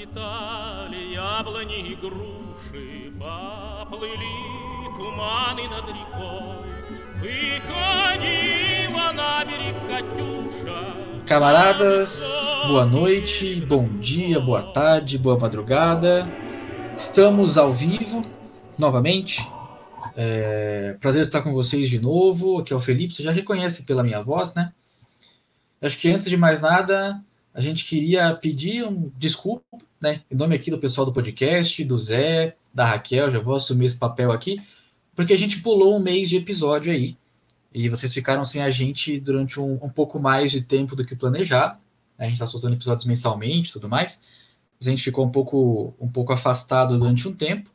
Расцветали яблони и груши, поплыли туманы над рекой. Выходила на берег Катюша. Camaradas, boa noite, bom dia, boa tarde, boa madrugada. Estamos ao vivo novamente. É, prazer estar com vocês de novo. Aqui é o Felipe. Você já reconhece pela minha voz, né? Acho que antes de mais nada, a gente queria pedir um desculpa, né? Em nome aqui do pessoal do podcast, do Zé, da Raquel, já vou assumir esse papel aqui, porque a gente pulou um mês de episódio aí. E vocês ficaram sem a gente durante um, um pouco mais de tempo do que planejado. A gente está soltando episódios mensalmente e tudo mais. A gente ficou um pouco, um pouco afastado durante um tempo.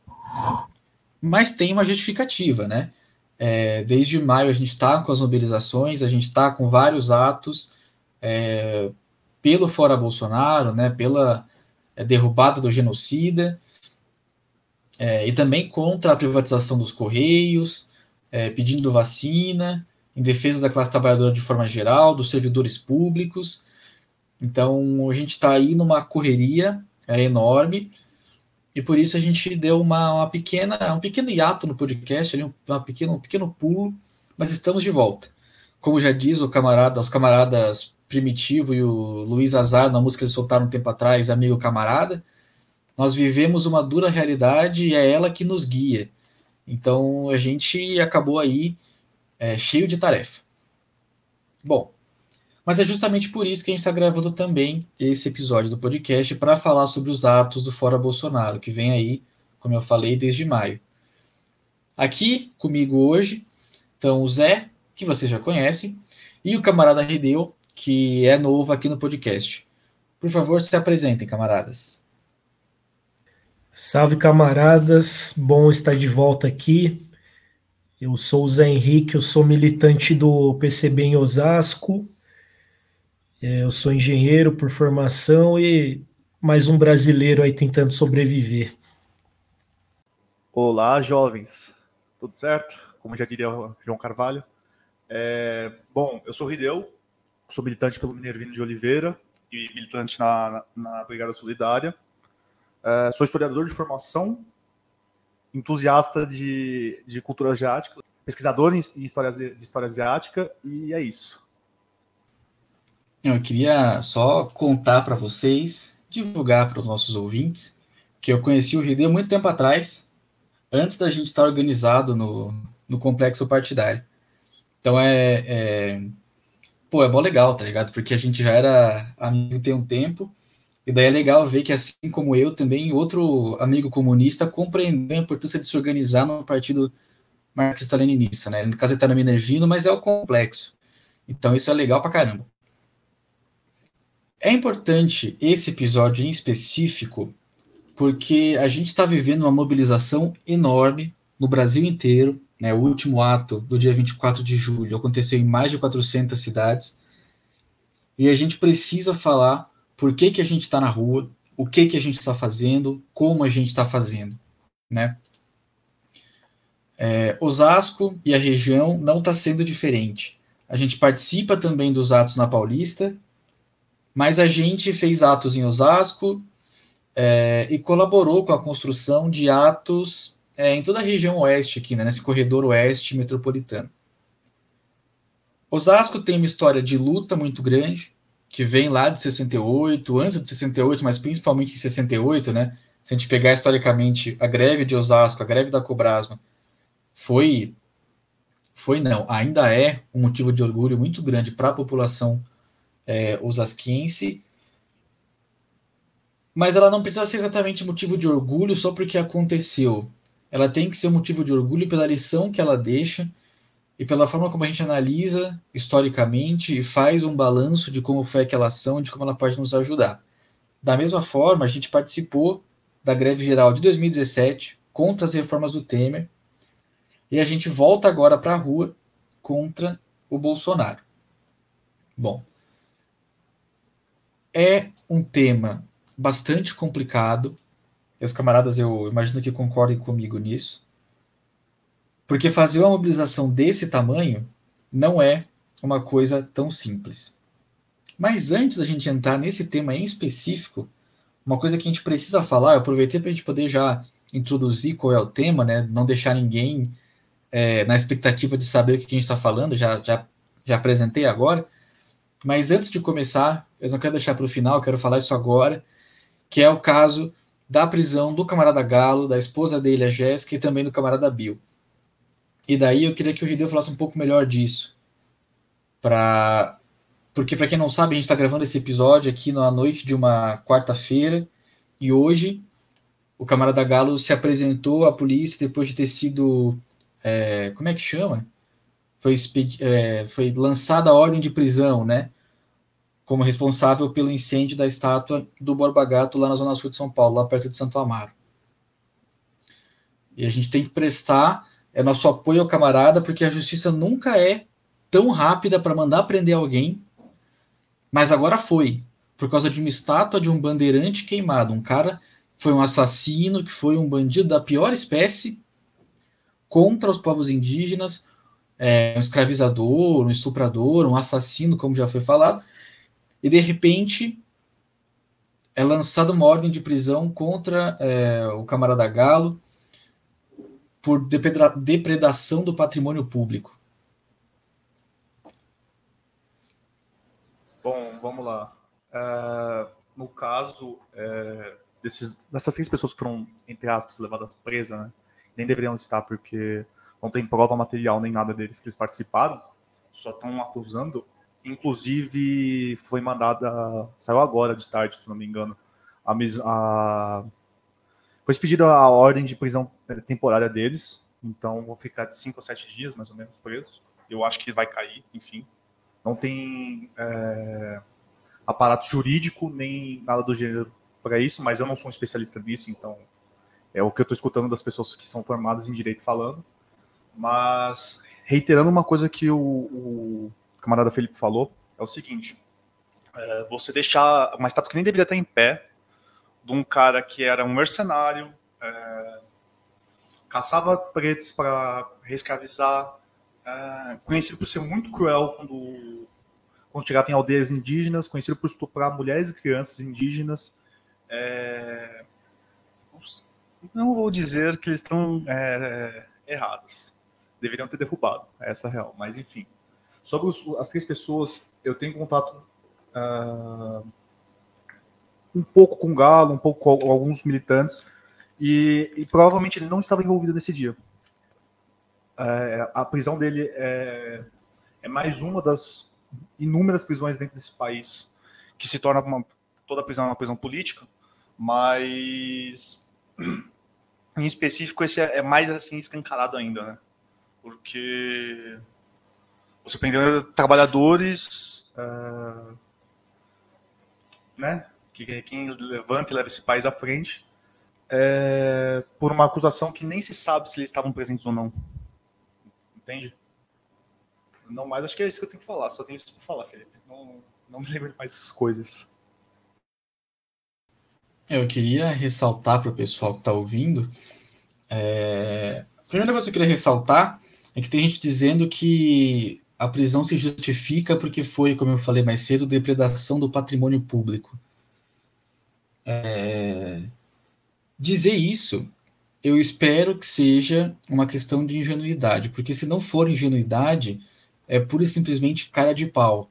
Mas tem uma justificativa, né? É, desde maio a gente está com as mobilizações, a gente está com vários atos é, pelo fora Bolsonaro, né, pela derrubada do genocida, é, e também contra a privatização dos Correios, é, pedindo vacina, em defesa da classe trabalhadora de forma geral, dos servidores públicos. Então, a gente está aí numa correria é, enorme, e por isso a gente deu uma, uma pequena, um pequeno hiato no podcast, ali, uma pequeno, um pequeno pulo, mas estamos de volta. Como já diz o camarada, os camaradas Primitivo e o Luiz Azar, na música que eles soltaram um tempo atrás, Amigo Camarada, nós vivemos uma dura realidade e é ela que nos guia. Então a gente acabou aí é, cheio de tarefa. Bom, mas é justamente por isso que a gente está gravando também esse episódio do podcast para falar sobre os atos do Fora Bolsonaro, que vem aí, como eu falei, desde maio. Aqui comigo hoje estão o Zé, que vocês já conhecem, e o camarada Redeu, que é novo aqui no podcast. Por favor, se apresentem, camaradas. Salve, camaradas. Bom estar de volta aqui. Eu sou o Zé Henrique, eu sou militante do PCB em Osasco. É, eu sou engenheiro por formação e mais um brasileiro aí tentando sobreviver. Olá, jovens. Tudo certo? Como já diria o João Carvalho. É, bom, eu sou o Rideu, sou militante pelo Minervino de Oliveira e militante na, na Brigada Solidária. É, sou historiador de formação, entusiasta de, de cultura asiática, pesquisador em história, de história asiática, e é isso. Eu queria só contar para vocês, divulgar para os nossos ouvintes, que eu conheci o Ridê muito tempo atrás, antes da gente estar organizado no, no complexo partidário. Então é, é pô, é bom legal, tá ligado? Porque a gente já era amigo tem um tempo, e daí é legal ver que, assim como eu, também outro amigo comunista compreendeu a importância de se organizar no partido marxista-leninista, né? No caso ele tá no Minervino, mas é o complexo. Então isso é legal pra caramba. É importante esse episódio em específico porque a gente está vivendo uma mobilização enorme no Brasil inteiro, né, o último ato do dia 24 de julho aconteceu em mais de 400 cidades. E a gente precisa falar por que, que a gente está na rua, o que, que a gente está fazendo, como a gente está fazendo. Né? É, Osasco e a região não está sendo diferente. A gente participa também dos atos na Paulista, mas a gente fez atos em Osasco é, e colaborou com a construção de atos é, em toda a região oeste aqui, né, nesse corredor oeste metropolitano. Osasco tem uma história de luta muito grande, que vem lá de 68, antes de 68, mas principalmente em 68, né? Se a gente pegar historicamente a greve de Osasco, a greve da Cobrasma, foi foi não, ainda é um motivo de orgulho muito grande para a população é, osasquense, mas ela não precisa ser exatamente motivo de orgulho só porque aconteceu ela tem que ser um motivo de orgulho pela lição que ela deixa e pela forma como a gente analisa historicamente e faz um balanço de como foi aquela ação, de como ela pode nos ajudar. Da mesma forma, a gente participou da greve geral de 2017 contra as reformas do Temer e a gente volta agora para a rua contra o Bolsonaro. Bom, é um tema bastante complicado, e os camaradas, eu imagino que concordem comigo nisso. Porque fazer uma mobilização desse tamanho não é uma coisa tão simples. Mas antes da gente entrar nesse tema em específico, uma coisa que a gente precisa falar, eu aproveitei para a gente poder já introduzir qual é o tema, né? Não deixar ninguém é, na expectativa de saber o que a gente está falando, já, já, já apresentei agora. Mas antes de começar, eu não quero deixar para o final, quero falar isso agora, que é o caso da prisão do camarada Galo, da esposa dele, a Jéssica, e também do camarada Bill. E daí eu queria que o Rideu falasse um pouco melhor disso. Pra... Porque, para quem não sabe, a gente está gravando esse episódio aqui na noite de uma quarta-feira, e hoje o camarada Galo se apresentou à polícia depois de ter sido. É, como é que chama? Foi, é, foi lançada a ordem de prisão, né? Como responsável pelo incêndio da estátua do Borba Gato lá na Zona Sul de São Paulo, lá perto de Santo Amaro. E a gente tem que prestar é nosso apoio ao camarada, porque a justiça nunca é tão rápida para mandar prender alguém, mas agora foi, por causa de uma estátua de um bandeirante queimado, um cara foi um assassino, que foi um bandido da pior espécie contra os povos indígenas, é, um escravizador, um estuprador, um assassino, como já foi falado, e de repente é lançada uma ordem de prisão contra é, o camarada Galo por depredação do patrimônio público. Bom, vamos lá. Uh, no caso, uh, desses, dessas três pessoas que foram, entre aspas, levadas presas, né? Nem deveriam estar, porque não tem prova material nem nada deles que eles participaram, só estão acusando. Inclusive, foi mandada, saiu agora de tarde, se não me engano, a, a foi expedida a ordem de prisão temporária deles, então vão ficar de 5 a 7 dias, mais ou menos, presos. Eu acho que vai cair, enfim. Não tem é, aparato jurídico nem nada do gênero para isso, mas eu não sou um especialista nisso, então é o que eu estou escutando das pessoas que são formadas em direito falando. Mas reiterando uma coisa que o, o camarada Felipe falou, é o seguinte: é, você deixar uma estátua que nem deveria estar em pé, de um cara que era um mercenário, é, caçava pretos para reescravizar, é, conhecido por ser muito cruel quando, quando chegava em aldeias indígenas, conhecido por estuprar mulheres e crianças indígenas, é, não vou dizer que eles estão é, errados. Deveriam ter derrubado, essa é real. Mas, enfim. Sobre os, as três pessoas, eu tenho contato uh, um pouco com o Galo, um pouco com alguns militantes, e, e provavelmente ele não estava envolvido nesse dia. É, a prisão dele é, é mais uma das inúmeras prisões dentro desse país que se torna uma, toda prisão é uma prisão política mas em específico esse é, é mais assim escancarado ainda, né? Porque você prendendo trabalhadores, uh, né? Que quem levanta e leva esse país à frente é, por uma acusação que nem se sabe se eles estavam presentes ou não. Entende? Não mais, acho que é isso que eu tenho que falar. Só tenho isso para falar, Felipe. Não, não me lembro mais coisas. Eu queria ressaltar para o pessoal que está ouvindo. É... A primeira coisa que eu queria ressaltar é que tem gente dizendo que a prisão se justifica porque foi, como eu falei mais cedo, depredação do patrimônio público. É... Dizer isso, eu espero que seja uma questão de ingenuidade, porque se não for ingenuidade, é pura e simplesmente cara de pau.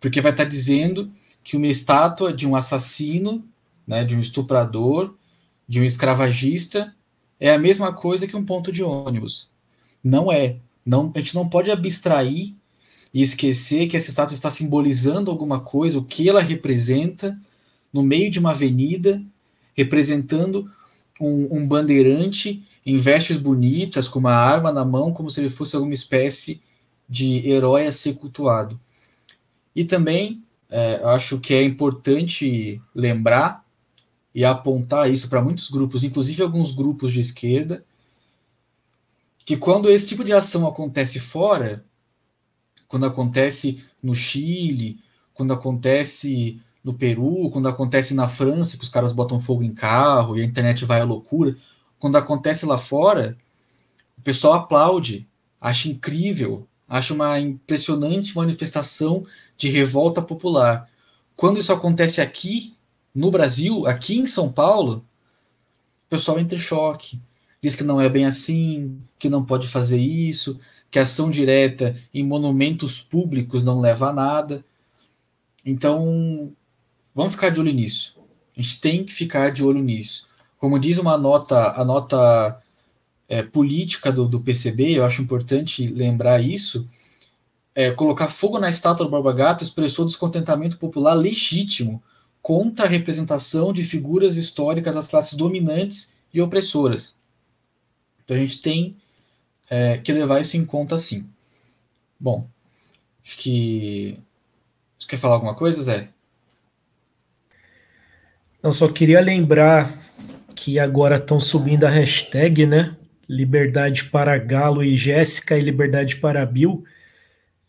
Porque vai estar dizendo que uma estátua de um assassino né, de um estuprador, de um escravagista, é a mesma coisa que um ponto de ônibus. Não é. Não, a gente não pode abstrair e esquecer que essa estátua está simbolizando alguma coisa, o que ela representa no meio de uma avenida, representando um, um bandeirante em vestes bonitas, com uma arma na mão, como se ele fosse alguma espécie de herói a ser cultuado. E também é, acho que é importante lembrar e apontar isso para muitos grupos, inclusive alguns grupos de esquerda, que quando esse tipo de ação acontece fora, quando acontece no Chile, quando acontece no Peru, quando acontece na França, que os caras botam fogo em carro e a internet vai à loucura, quando acontece lá fora, o pessoal aplaude, acha incrível, acha uma impressionante manifestação de revolta popular. Quando isso acontece aqui, No Brasil, aqui em São Paulo, o pessoal entra em choque. Diz que não é bem assim, que não pode fazer isso, que ação direta em monumentos públicos não leva a nada. Então, vamos ficar de olho nisso. A gente tem que ficar de olho nisso. Como diz uma nota, a nota é, política do, do PCB, eu acho importante lembrar isso, é, colocar fogo na estátua do Barba Gato expressou descontentamento popular legítimo contra a representação de figuras históricas das classes dominantes e opressoras. Então a gente tem é, que levar isso em conta sim. Bom, acho que. Você quer falar alguma coisa, Zé? Eu só queria lembrar que agora estão subindo a hashtag, né? Liberdade para Galo e Jéssica e Liberdade para Bill.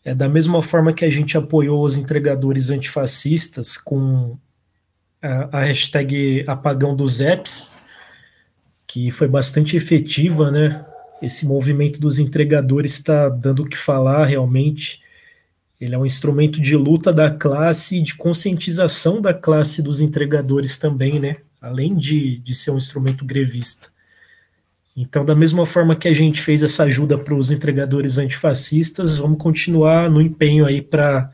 É da mesma forma que a gente apoiou os entregadores antifascistas com a, a hashtag Apagão dos Apps, que foi bastante efetiva, né? Esse movimento dos entregadores está dando o que falar realmente. Ele é um instrumento de luta da classe e de conscientização da classe dos entregadores também, né? Além de, de ser um instrumento grevista. Então, da mesma forma que a gente fez essa ajuda para os entregadores antifascistas, vamos continuar no empenho aí para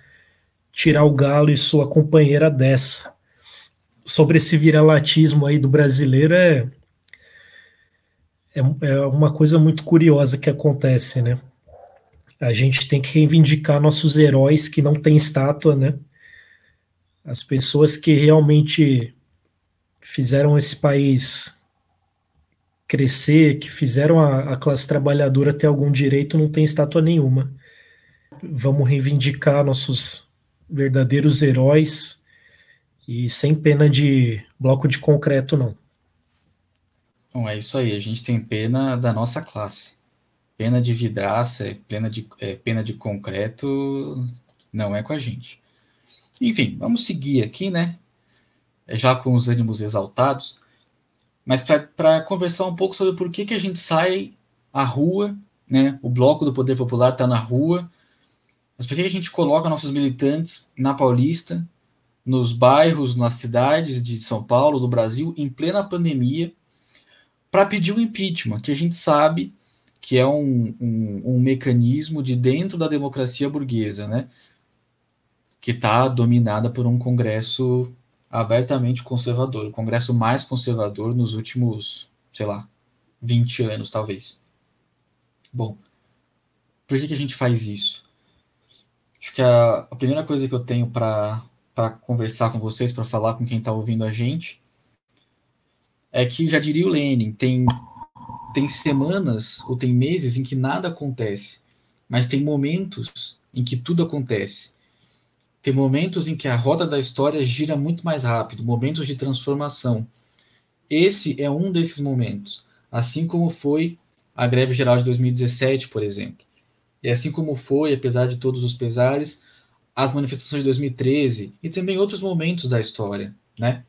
tirar o Galo e sua companheira dessa. Sobre esse viralatismo aí do brasileiro, é, é, é uma coisa muito curiosa que acontece, né? A gente tem que reivindicar nossos heróis que não têm estátua, né? As pessoas que realmente fizeram esse país crescer, que fizeram a, a classe trabalhadora ter algum direito, não tem estátua nenhuma. Vamos reivindicar nossos verdadeiros heróis e sem pena de bloco de concreto, não. Bom, é isso aí. A gente tem pena da nossa classe. Pena de vidraça, pena de, é, pena de concreto, não é com a gente. Enfim, vamos seguir aqui, né? Já com os ânimos exaltados mas para conversar um pouco sobre por que, que a gente sai à rua, né? O bloco do Poder Popular está na rua, mas por que, que a gente coloca nossos militantes na Paulista, nos bairros, nas cidades de São Paulo, do Brasil, em plena pandemia, para pedir o impeachment, que a gente sabe que é um, um, um mecanismo de dentro da democracia burguesa, né? Que está dominada por um Congresso abertamente conservador, o Congresso mais conservador nos últimos, sei lá, 20 anos, talvez. Bom, por que, que a gente faz isso? Acho que a, a primeira coisa que eu tenho para conversar com vocês, para falar com quem está ouvindo a gente, é que, já diria o Lenin, tem, tem semanas ou tem meses em que nada acontece, mas tem momentos em que tudo acontece. Tem momentos em que a roda da história gira muito mais rápido, momentos de transformação. Esse é um desses momentos, assim como foi a greve geral de 2017, por exemplo. E assim como foi, apesar de todos os pesares, as manifestações de 2013 e também outros momentos da história, né?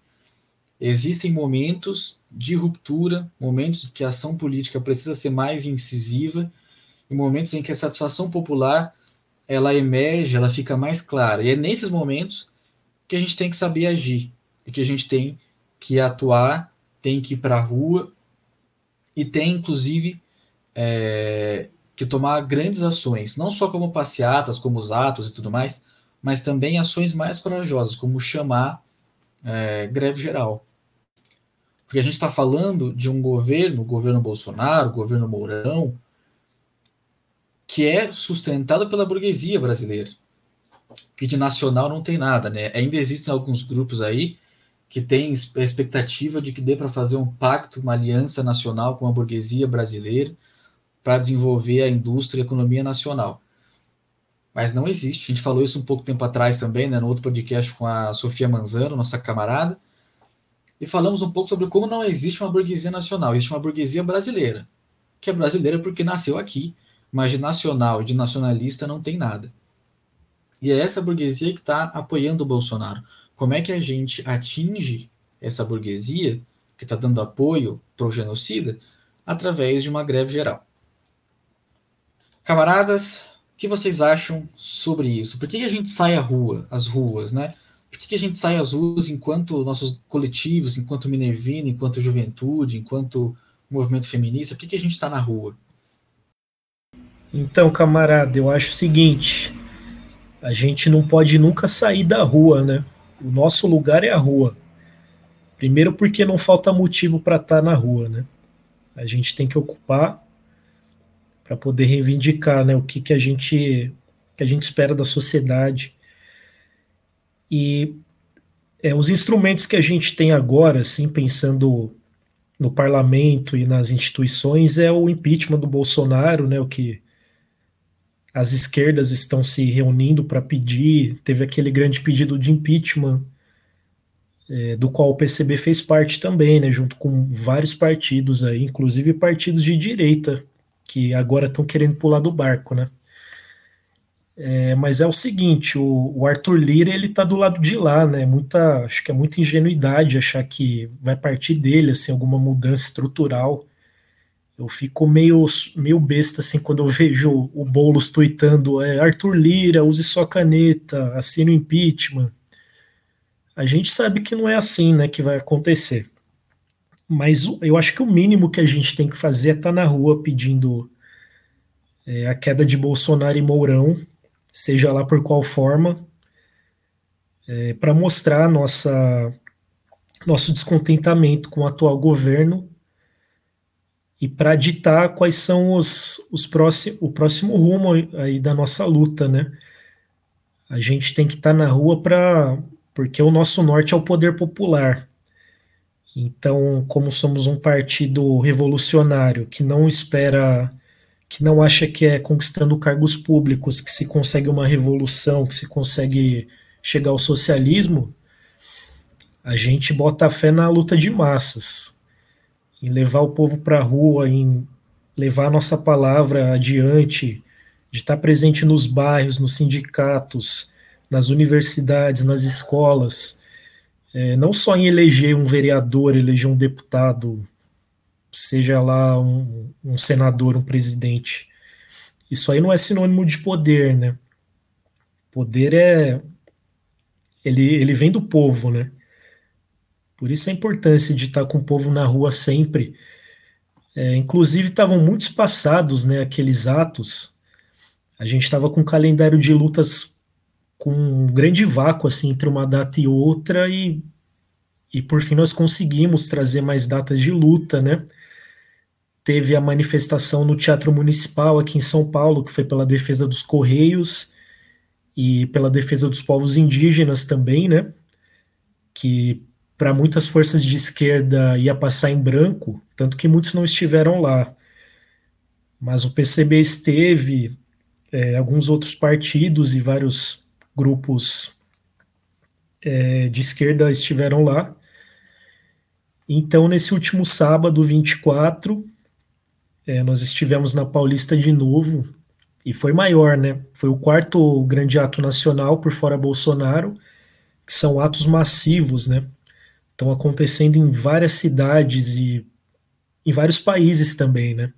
Existem momentos de ruptura, momentos em que a ação política precisa ser mais incisiva e momentos em que a satisfação popular ela emerge, ela fica mais clara. E é nesses momentos que a gente tem que saber agir, e que a gente tem que atuar, tem que ir para a rua e tem, inclusive, é, que tomar grandes ações, não só como passeatas, como os atos e tudo mais, mas também ações mais corajosas, como chamar é, greve geral. Porque a gente está falando de um governo, o governo Bolsonaro, governo Mourão, que é sustentado pela burguesia brasileira, que de nacional não tem nada, né? Ainda existem alguns grupos aí que têm a expectativa de que dê para fazer um pacto, uma aliança nacional com a burguesia brasileira para desenvolver a indústria e a economia nacional. Mas não existe. A gente falou isso um pouco tempo atrás também, né, no outro podcast com a Sofia Manzano, nossa camarada, e falamos um pouco sobre como não existe uma burguesia nacional, existe uma burguesia brasileira, que é brasileira porque nasceu aqui, mas de nacional e de nacionalista não tem nada. E é essa burguesia que está apoiando o Bolsonaro. Como é que a gente atinge essa burguesia que está dando apoio para o genocida? Através de uma greve geral. Camaradas, o que vocês acham sobre isso? Por que a gente sai à rua, às ruas, né? Por que, que a gente sai às ruas enquanto nossos coletivos, enquanto Minervina, enquanto juventude, enquanto movimento feminista, por que, que a gente está na rua? Então, camarada, eu acho o seguinte: a gente não pode nunca sair da rua, né? O nosso lugar é a rua. Primeiro, porque não falta motivo para estar tá na rua, né? A gente tem que ocupar para poder reivindicar, né? O que, que a gente que a gente espera da sociedade e é, os instrumentos que a gente tem agora, assim, pensando no parlamento e nas instituições, é o impeachment do Bolsonaro, né? O que as esquerdas estão se reunindo para pedir. Teve aquele grande pedido de impeachment, é, do qual o PCB fez parte também, né, junto com vários partidos aí, inclusive partidos de direita, que agora estão querendo pular do barco, né? É, mas é o seguinte, o, o, Arthur Lira ele tá do lado de lá, né? Muita, acho que é muita ingenuidade achar que vai partir dele assim alguma mudança estrutural. Eu fico meio, meio besta assim quando eu vejo o Boulos tweetando é, Arthur Lira, use sua caneta, assine o impeachment. A gente sabe que não é assim né, que vai acontecer. Mas eu acho que o mínimo que a gente tem que fazer é estar tá na rua pedindo é, a queda de Bolsonaro e Mourão, seja lá por qual forma, é, para mostrar nossa, nosso descontentamento com o atual governo e para ditar quais são os, os próximos, o próximo rumo aí da nossa luta, né? A gente tem que estar tá na rua para porque o nosso norte é o poder popular. Então, como somos um partido revolucionário que não espera, que não acha que é conquistando cargos públicos que se consegue uma revolução, que se consegue chegar ao socialismo, a gente bota a fé na luta de massas em levar o povo para a rua, em levar a nossa palavra adiante, de estar presente nos bairros, nos sindicatos, nas universidades, nas escolas, é, não só em eleger um vereador, eleger um deputado, seja lá um, um senador, um presidente. Isso aí não é sinônimo de poder, né? Poder é ele, ele vem do povo, né? Por isso a importância de estar com o povo na rua sempre. É, inclusive estavam muitos passados, né, aqueles atos. A gente estava com um calendário de lutas com um grande vácuo assim entre uma data e outra e e por fim nós conseguimos trazer mais datas de luta, né? Teve a manifestação no Teatro Municipal aqui em São Paulo, que foi pela defesa dos Correios e pela defesa dos povos indígenas também, né? Que para muitas forças de esquerda ia passar em branco, tanto que muitos não estiveram lá. Mas o PCB esteve, é, alguns outros partidos e vários grupos é, de esquerda estiveram lá. Então, nesse último sábado, 24, é, nós estivemos na Paulista de novo, e foi maior, né? Foi o quarto grande ato nacional por fora Bolsonaro, que são atos massivos, né? estão acontecendo em várias cidades e em vários países também, né?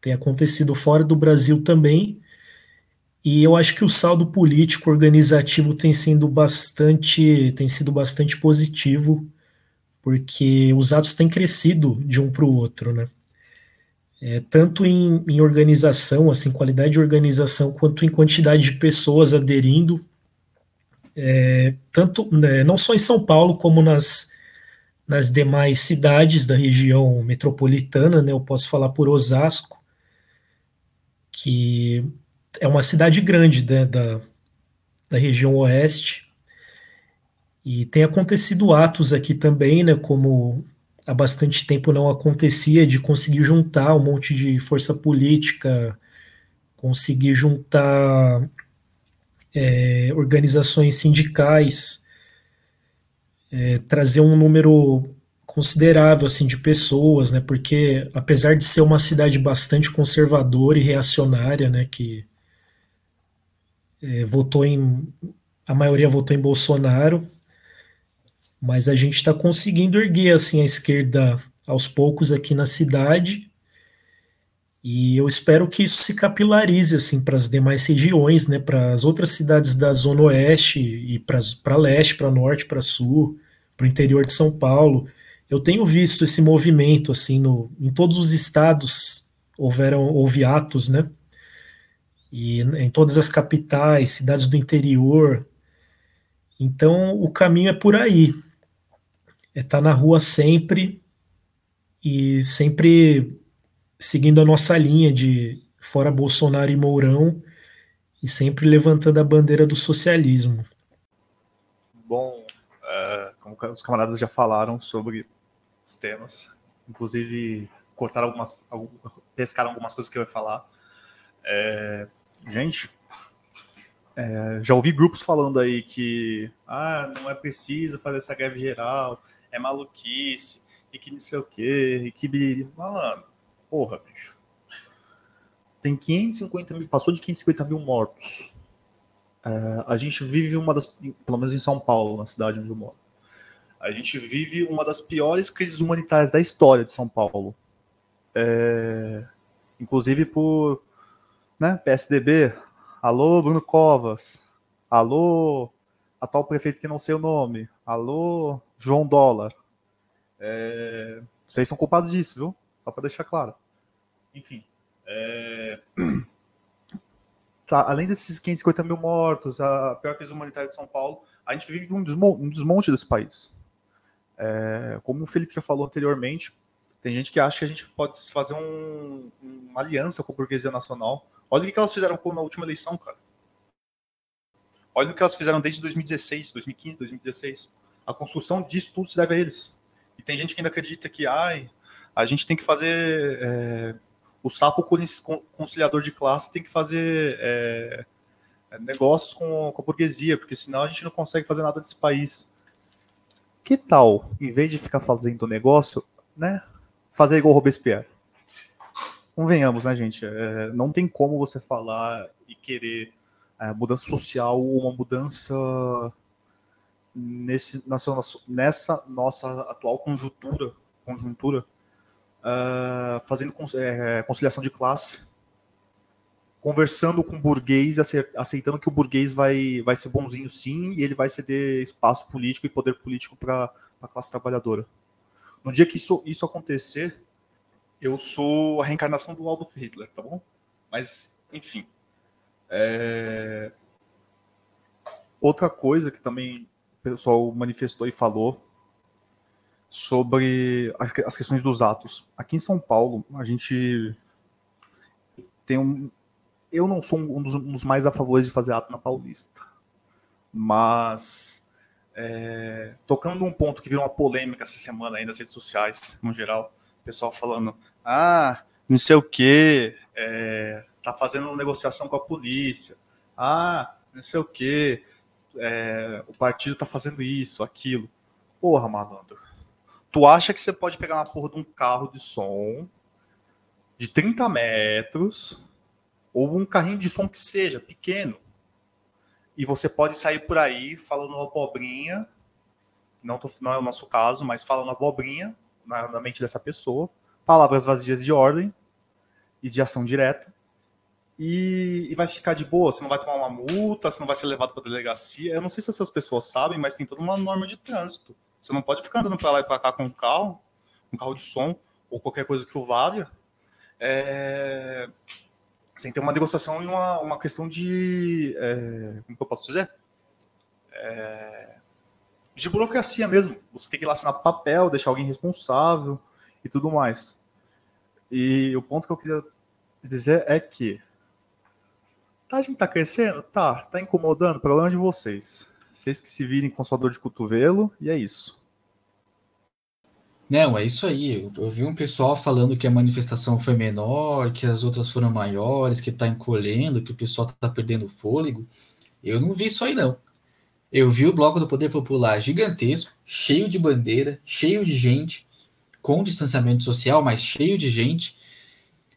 Tem acontecido fora do Brasil também. E eu acho que o saldo político organizativo tem sido bastante, tem sido bastante positivo, porque os atos têm crescido de um para o outro, né? É, tanto em, em, organização, assim, qualidade de organização, quanto em quantidade de pessoas aderindo, é, tanto né, não só em São Paulo, como nas nas demais cidades da região metropolitana, né? Eu posso falar por Osasco, que é uma cidade grande né, da, da região oeste. E tem acontecido atos aqui também, né? Como há bastante tempo não acontecia, de conseguir juntar um monte de força política, conseguir juntar é, organizações sindicais é, trazer um número considerável assim de pessoas, né? Porque apesar de ser uma cidade bastante conservadora e reacionária, né? Que é, votou em a maioria votou em Bolsonaro, mas a gente está conseguindo erguer assim a esquerda aos poucos aqui na cidade E eu espero que isso se capilarize assim para as demais regiões, né, para as outras cidades da Zona Oeste e para leste, para norte, para sul, para o interior de São Paulo. Eu tenho visto esse movimento assim no, em todos os estados houveram houve atos, né? E em todas as capitais, cidades do interior. Então o caminho é por aí. É tá na rua sempre e sempre seguindo a nossa linha de fora Bolsonaro e Mourão e sempre levantando a bandeira do socialismo. Bom, é, como os camaradas já falaram sobre os temas, inclusive cortaram algumas, pescaram algumas coisas que eu ia falar. É, gente, é, já ouvi grupos falando aí que ah, não é preciso fazer essa greve geral, é maluquice, e que não sei o quê, e que. Malandro, Porra, bicho. Tem 550 mil, passou de 550 mil mortos. É, a gente vive uma das, pelo menos em São Paulo, na cidade onde eu moro. A gente vive uma das piores crises humanitárias da história de São Paulo. É, inclusive por né, PSDB. Alô, Bruno Covas. Alô, atual prefeito que não sei o nome. Alô, João Dólar. É, vocês são culpados disso, viu? Só para deixar claro. Enfim. É... Tá, além desses 550 mil mortos, a pior crise humanitária de São Paulo, a gente vive um, desmonte, um desmonte desse país. É... Como o Felipe já falou anteriormente, tem gente que acha que a gente pode fazer um, uma aliança com a burguesia nacional. Olha o que elas fizeram na última eleição, cara. Olha o que elas fizeram desde 2016, 2015, 2016. A construção disso tudo se deve a eles. E tem gente que ainda acredita que, ai, a gente tem que fazer. É, o sapo conciliador de classe tem que fazer é, negócios com, com a burguesia, porque senão a gente não consegue fazer nada desse país. Que tal, em vez de ficar fazendo negócio, né, fazer igual Robespierre? Convenhamos, né, gente? É, não tem como você falar e querer é, mudança social ou uma mudança nesse, nessa, nessa nossa atual conjuntura, conjuntura uh, fazendo é, conciliação de classe, conversando com o burguês, aceitando que o burguês vai, vai ser bonzinho sim, e ele vai ceder espaço político e poder político para a classe trabalhadora. No dia que isso, isso acontecer, eu sou a reencarnação do Adolf Hitler, tá bom? Mas, enfim. É... Outra coisa que também pessoal manifestou e falou sobre as questões dos atos. Aqui em São Paulo, a gente tem um. Eu não sou um dos, um dos mais a favor de fazer atos na Paulista, mas é, tocando num ponto que virou uma polêmica essa semana aí nas redes sociais, no geral, o pessoal falando: ah, não sei o que, é, tá fazendo negociação com a polícia, ah, não sei o que, é, o partido tá fazendo isso, aquilo. Porra, malandro Tu acha que você pode pegar uma porra de um carro de som de 30 metros, ou um carrinho de som que seja pequeno, e você pode sair por aí falando abobrinha, não, tô, não é o nosso caso, mas falando abobrinha na, na mente dessa pessoa, palavras vazias de ordem e de ação direta, e, e, vai ficar de boa, você não vai tomar uma multa, você não vai ser levado para delegacia. Eu não sei se essas pessoas sabem, mas tem toda uma norma de trânsito. Você não pode ficar andando para lá e para cá com um carro, um carro de som ou qualquer coisa que o valha, é, sem ter uma negociação e uma, uma questão de. É, como eu posso dizer? É, de burocracia mesmo. Você tem que ir lá assinar papel, deixar alguém responsável e tudo mais. E o ponto que eu queria dizer é que tá, a gente tá crescendo? Tá. Tá incomodando? Problema de vocês. Vocês que se virem com sua dor de cotovelo, e é isso. Não, é isso aí. Eu, eu, vi um pessoal falando que a manifestação foi menor, que as outras foram maiores, que está encolhendo, que o pessoal está perdendo fôlego. Eu não vi isso aí, não. Eu vi o Bloco do Poder Popular gigantesco, cheio de bandeira, cheio de gente, com distanciamento social, mas cheio de gente,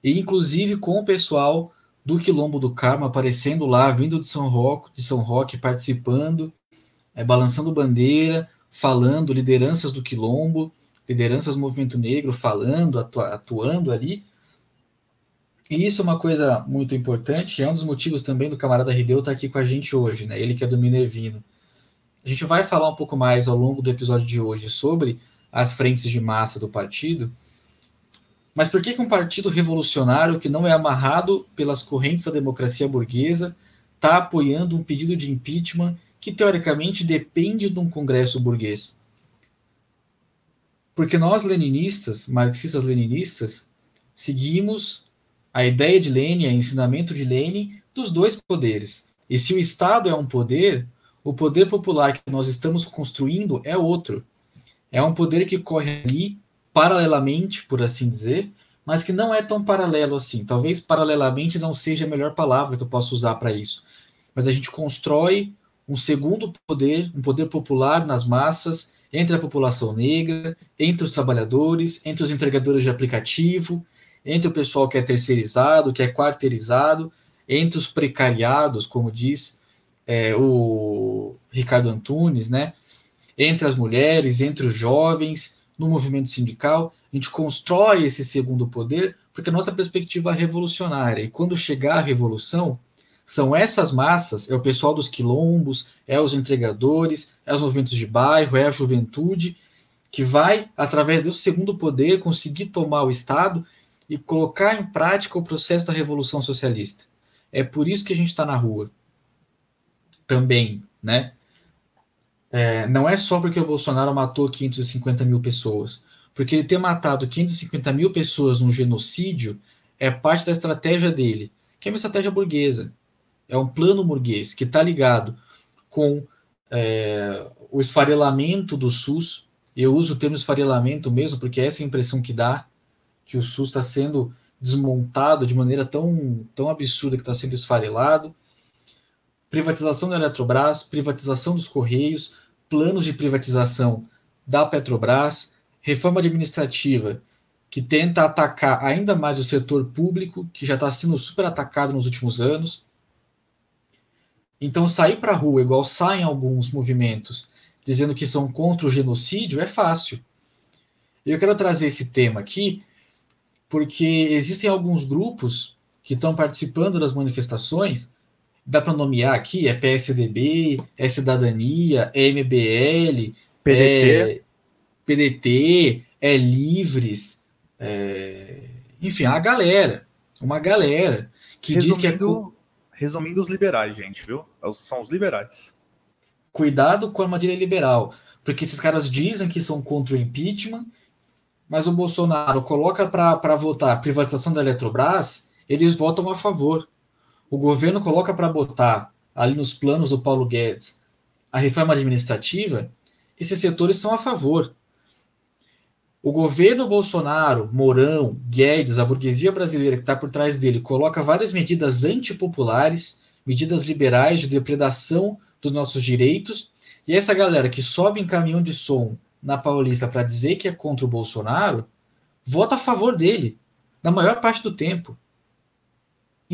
e inclusive com o pessoal do Quilombo do Carmo aparecendo lá, vindo de São Roque, de São Roque, participando, é, balançando bandeira, falando, lideranças do Quilombo, lideranças do movimento negro falando, atu atuando ali. E isso é uma coisa muito importante, é um dos motivos também do camarada Rideu estar aqui com a gente hoje, né? Ele que é do Minervino. A gente vai falar um pouco mais ao longo do episódio de hoje sobre as frentes de massa do partido. Mas por que, que um partido revolucionário que não é amarrado pelas correntes da democracia burguesa está apoiando um pedido de impeachment que teoricamente depende de um congresso burguês? Porque nós leninistas, marxistas-leninistas, seguimos a ideia de Lenin, o ensinamento de Lenin, dos dois poderes. E se o Estado é um poder, o poder popular que nós estamos construindo é outro. É um poder que corre ali paralelamente, por assim dizer, mas que não é tão paralelo assim. Talvez paralelamente não seja a melhor palavra que eu possa usar para isso. Mas a gente constrói um segundo poder, um poder popular nas massas, entre a população negra, entre os trabalhadores, entre os entregadores de aplicativo, entre o pessoal que é terceirizado, que é quarteirizado, entre os precariados, como diz é, o Ricardo Antunes, né? entre as mulheres, entre os jovens, no movimento sindical. A gente constrói esse segundo poder porque a nossa perspectiva é revolucionária. E quando chegar a revolução, são essas massas, é o pessoal dos quilombos, é os entregadores, é os movimentos de bairro, é a juventude, que vai, através desse segundo poder, conseguir tomar o Estado e colocar em prática o processo da Revolução Socialista. É por isso que a gente está na rua. Também, né? É, não é só porque o Bolsonaro matou 550 mil pessoas. Porque ele ter matado 550 mil pessoas num genocídio é parte da estratégia dele, que é uma estratégia burguesa. É um plano burguês que está ligado com é, o esfarelamento do SUS. Eu uso o termo esfarelamento mesmo, porque essa é a impressão que dá que o SUS está sendo desmontado de maneira tão, tão absurda que está sendo esfarelado. Privatização da Eletrobras, privatização dos Correios, planos de privatização da Petrobras, reforma administrativa que tenta atacar ainda mais o setor público, que já está sendo super atacado nos últimos anos. Então, sair para a rua, igual saem alguns movimentos, dizendo que são contra o genocídio, é fácil. Eu quero trazer esse tema aqui porque existem alguns grupos que estão participando das manifestações, dá para nomear aqui, é PSDB, é Cidadania, é MBL, PDT, é PDT, é Livres, é... enfim, a galera, uma galera que resumindo, diz que é... Resumindo os liberais, gente, viu? São os liberais. Cuidado com a armadilha liberal, porque esses caras dizem que são contra o impeachment, mas o Bolsonaro coloca para votar a privatização da Eletrobras, eles votam a favor. O governo coloca para botar ali nos planos do Paulo Guedes a reforma administrativa, esses setores são a favor. O governo Bolsonaro, Mourão, Guedes, a burguesia brasileira que está por trás dele, coloca várias medidas antipopulares, medidas liberais de depredação dos nossos direitos, e essa galera que sobe em caminhão de som na Paulista para dizer que é contra o Bolsonaro, vota a favor dele, na maior parte do tempo.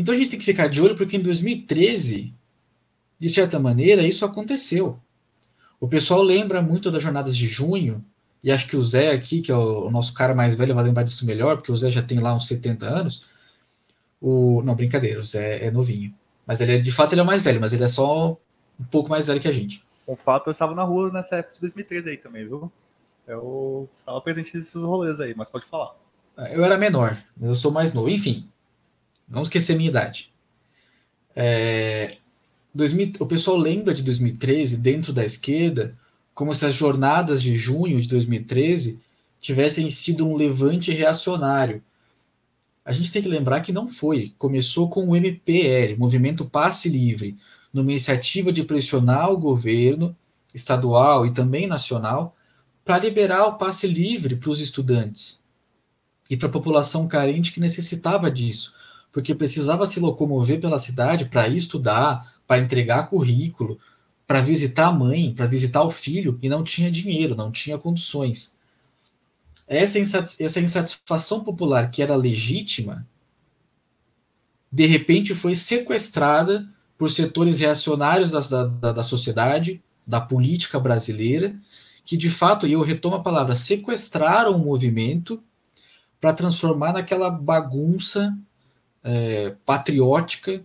Então a gente tem que ficar de olho porque em 2013, de certa maneira, isso aconteceu. O pessoal lembra muito das jornadas de junho, e acho que o Zé aqui, que é o nosso cara mais velho, vai lembrar disso melhor, porque o Zé já tem lá uns 70 anos. O... Não, brincadeira, o Zé é novinho. Mas ele é, de fato, ele é mais velho, mas ele é só um pouco mais velho que a gente. Com fato, eu estava na rua nessa época de 2013 aí também, viu? Eu estava presente nesses rolês aí, mas pode falar. Eu era menor, eu sou mais novo. Enfim, não esquecer minha idade. É, 2000, o pessoal lembra de 2013 dentro da esquerda como se as jornadas de junho de 2013 tivessem sido um levante reacionário. A gente tem que lembrar que não foi. Começou com o MPL, Movimento Passe Livre, numa iniciativa de pressionar o governo estadual e também nacional para liberar o passe livre para os estudantes e para a população carente que necessitava disso, porque precisava se locomover pela cidade para estudar, para entregar currículo, para visitar a mãe, para visitar o filho e não tinha dinheiro, não tinha condições. Essa, essa insatisfação popular que era legítima, de repente foi sequestrada por setores reacionários da, da, da sociedade, da política brasileira, que de fato, e eu retomo a palavra, sequestraram o movimento para transformar naquela bagunça é, patriótica,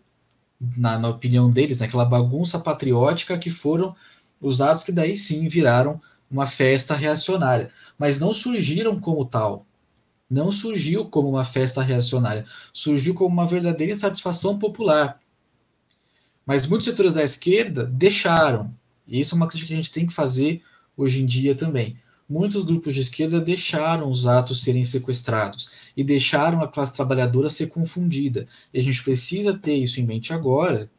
na, na, opinião deles, naquela bagunça patriótica que foram os atos que daí sim viraram uma festa reacionária. Mas não surgiram como tal. Não surgiu como uma festa reacionária. Surgiu como uma verdadeira insatisfação popular. Mas muitos setores da esquerda deixaram. E isso é uma crítica que a gente tem que fazer hoje em dia também. Muitos grupos de esquerda deixaram os atos serem sequestrados e deixaram a classe trabalhadora ser confundida. E a gente precisa ter isso em mente agora,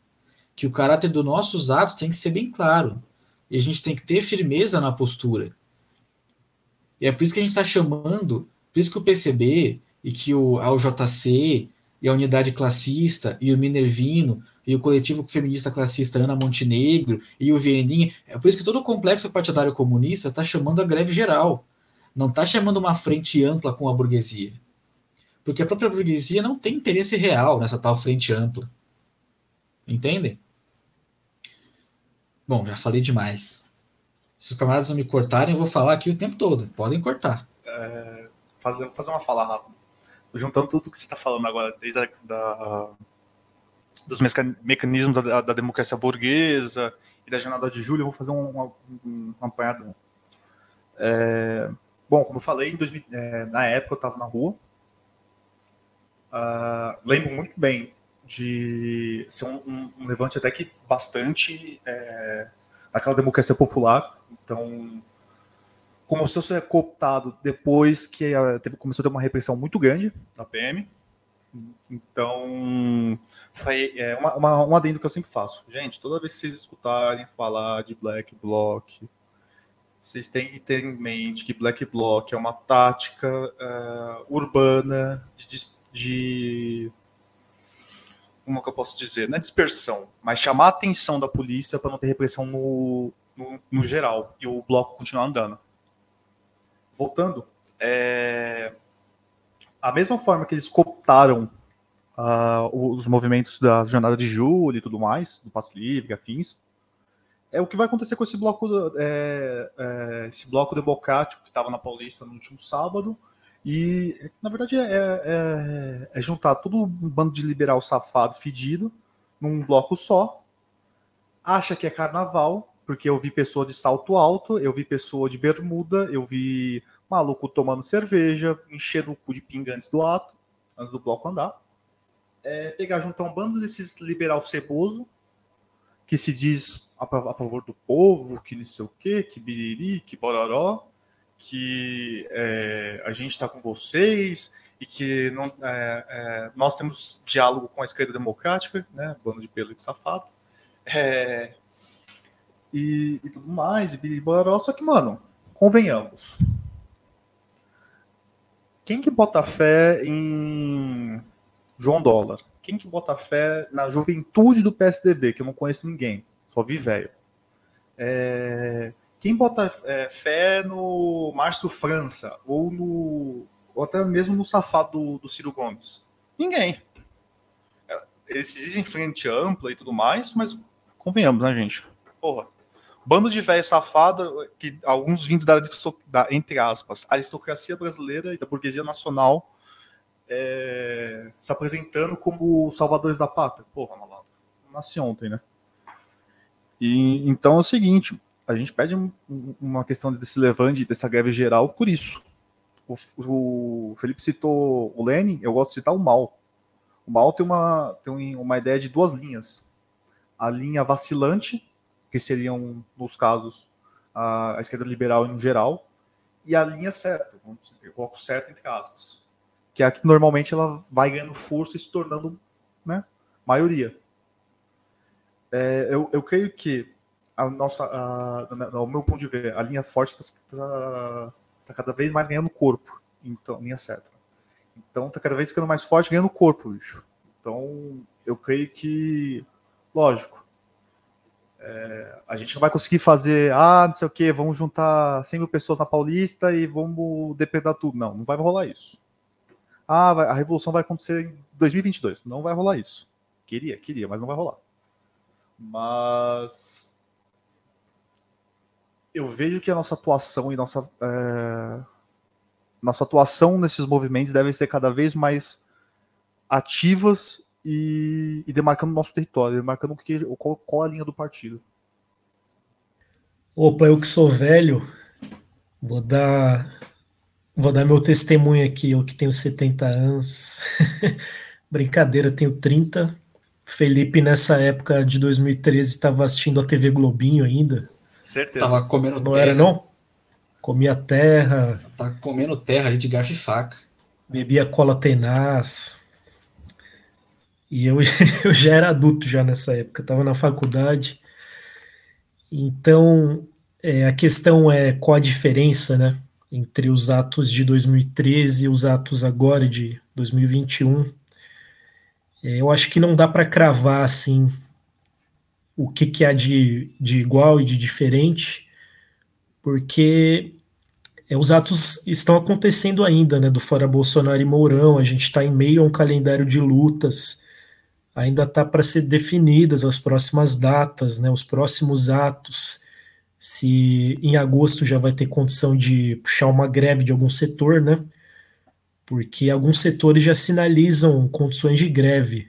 que o caráter dos nossos atos tem que ser bem claro. E a gente tem que ter firmeza na postura. E é por isso que a gente está chamando, por isso que o PCB e que o, a UJC e a Unidade Classista e o Minervino e o coletivo feminista classista Ana Montenegro e o Vieninha. É por isso que todo o complexo partidário comunista está chamando a greve geral. Não está chamando uma frente ampla com a burguesia. Porque a própria burguesia não tem interesse real nessa tal frente ampla. Entendem? Bom, já falei demais. Se os camaradas não me cortarem, eu vou falar aqui o tempo todo. Podem cortar. É, fazer, fazer uma fala rápida. Juntando tudo que você está falando agora, desde a da, dos mecanismos da, da, democracia burguesa e da jornada de julho, eu vou fazer um, um, um. É, bom, como eu falei, 2000, é, na época eu estava na rua. Uh, lembro muito bem de ser um, um levante até que bastante é, aquela democracia popular. Então, começou a ser cooptado depois que teve, começou a ter uma repressão muito grande da PM. Então, foi é, uma, uma, um adendo que eu sempre faço. Gente, toda vez que vocês escutarem falar de Black Bloc, vocês têm que ter em mente que Black Bloc é uma tática uh, urbana de, de, Como que eu posso dizer? Não é dispersão, mas chamar a atenção da polícia para não ter repressão no, no, no, geral e o bloco continuar andando. Voltando, é, a mesma forma que eles cooptaram uh, os movimentos da jornada de julho e tudo mais, do passe livre, afins, é o que vai acontecer com esse bloco, é, é, esse bloco democrático que estava na Paulista no último sábado. E, na verdade, é, é, é, juntar todo um bando de liberal safado, fedido, num bloco só. Acha que é carnaval, porque eu vi pessoa de salto alto, eu vi pessoa de bermuda, eu vi maluco tomando cerveja, enchendo o cu de pinga antes do ato, antes do bloco andar. É pegar, juntar um bando desses liberal ceboso, que se diz a, a, favor do povo, que não sei o quê, que biriri, que bororó, que é, a gente está com vocês e que não, é, é, nós temos diálogo com a esquerda democrática, né, bando de pelo e de safado, é, e, e, tudo mais, e biriri, bororó, só que, mano, convenhamos, quem que bota fé em João Dólar? Quem que bota fé na juventude do PSDB, que eu não conheço ninguém, só vi velho? É... Quem bota é, fé no Márcio França ou no ou até mesmo no safado do, do Ciro Gomes? Ninguém. Eles dizem frente ampla e tudo mais, mas convenhamos, né, gente? Porra, bando de velho safado, que alguns vindo da, da, entre aspas, aristocracia brasileira e da burguesia nacional é, se apresentando como salvadores da pátria. Porra, malandro, nasci ontem, né? E, então é o seguinte, a gente pede uma questão desse levante, dessa greve geral, por isso. O, o Felipe citou o Lenin, eu gosto de citar o Mal. O Mal tem uma, tem uma ideia de duas linhas. A linha vacilante, que seriam, nos casos, a, esquerda liberal em geral, e a linha certa, eu coloco certa entre aspas, que é a que normalmente ela vai ganhando força e se tornando né, maioria. É, eu, eu creio que a nossa, a, meu ponto de ver, a linha forte está tá, tá cada vez mais ganhando corpo, então linha certa. Então está cada vez ficando mais forte, ganhando corpo, bicho. Então eu creio que, lógico, é, a gente não vai conseguir fazer, ah, não sei o que, vamos juntar 100 mil pessoas na Paulista e vamos depredar tudo. Não, não vai rolar isso. Ah, a revolução vai acontecer em 2022. Não vai rolar isso. Queria, queria, mas não vai rolar. Mas eu vejo que a nossa atuação e nossa é... nossa atuação nesses movimentos deve ser cada vez mais ativas e, e demarcando nosso território, demarcando que, qual, qual a linha do partido. Opa, eu que sou velho, vou dar vou dar meu testemunho aqui, eu que tenho 70 anos. Brincadeira, tenho 30. Felipe, nessa época de 2013, estava assistindo a TV Globinho ainda. Certeza. Tava comendo Não terra. era, não? Comia terra, Tava comendo terra ali de garfo e faca. bebia cola tenaz. E eu, eu já era adulto já nessa época, estava na faculdade. Então, é, a questão é qual a diferença, né, entre os atos de 2013 e os atos agora de 2021. É, eu acho que não dá para cravar assim o que, que há de, de igual e de diferente, porque é, os atos estão acontecendo ainda, né, do fora Bolsonaro e Mourão. A gente está em meio a um calendário de lutas. Ainda está para ser definidas as próximas datas, né, os próximos atos. Se em agosto já vai ter condição de puxar uma greve de algum setor, né? Porque alguns setores já sinalizam condições de greve,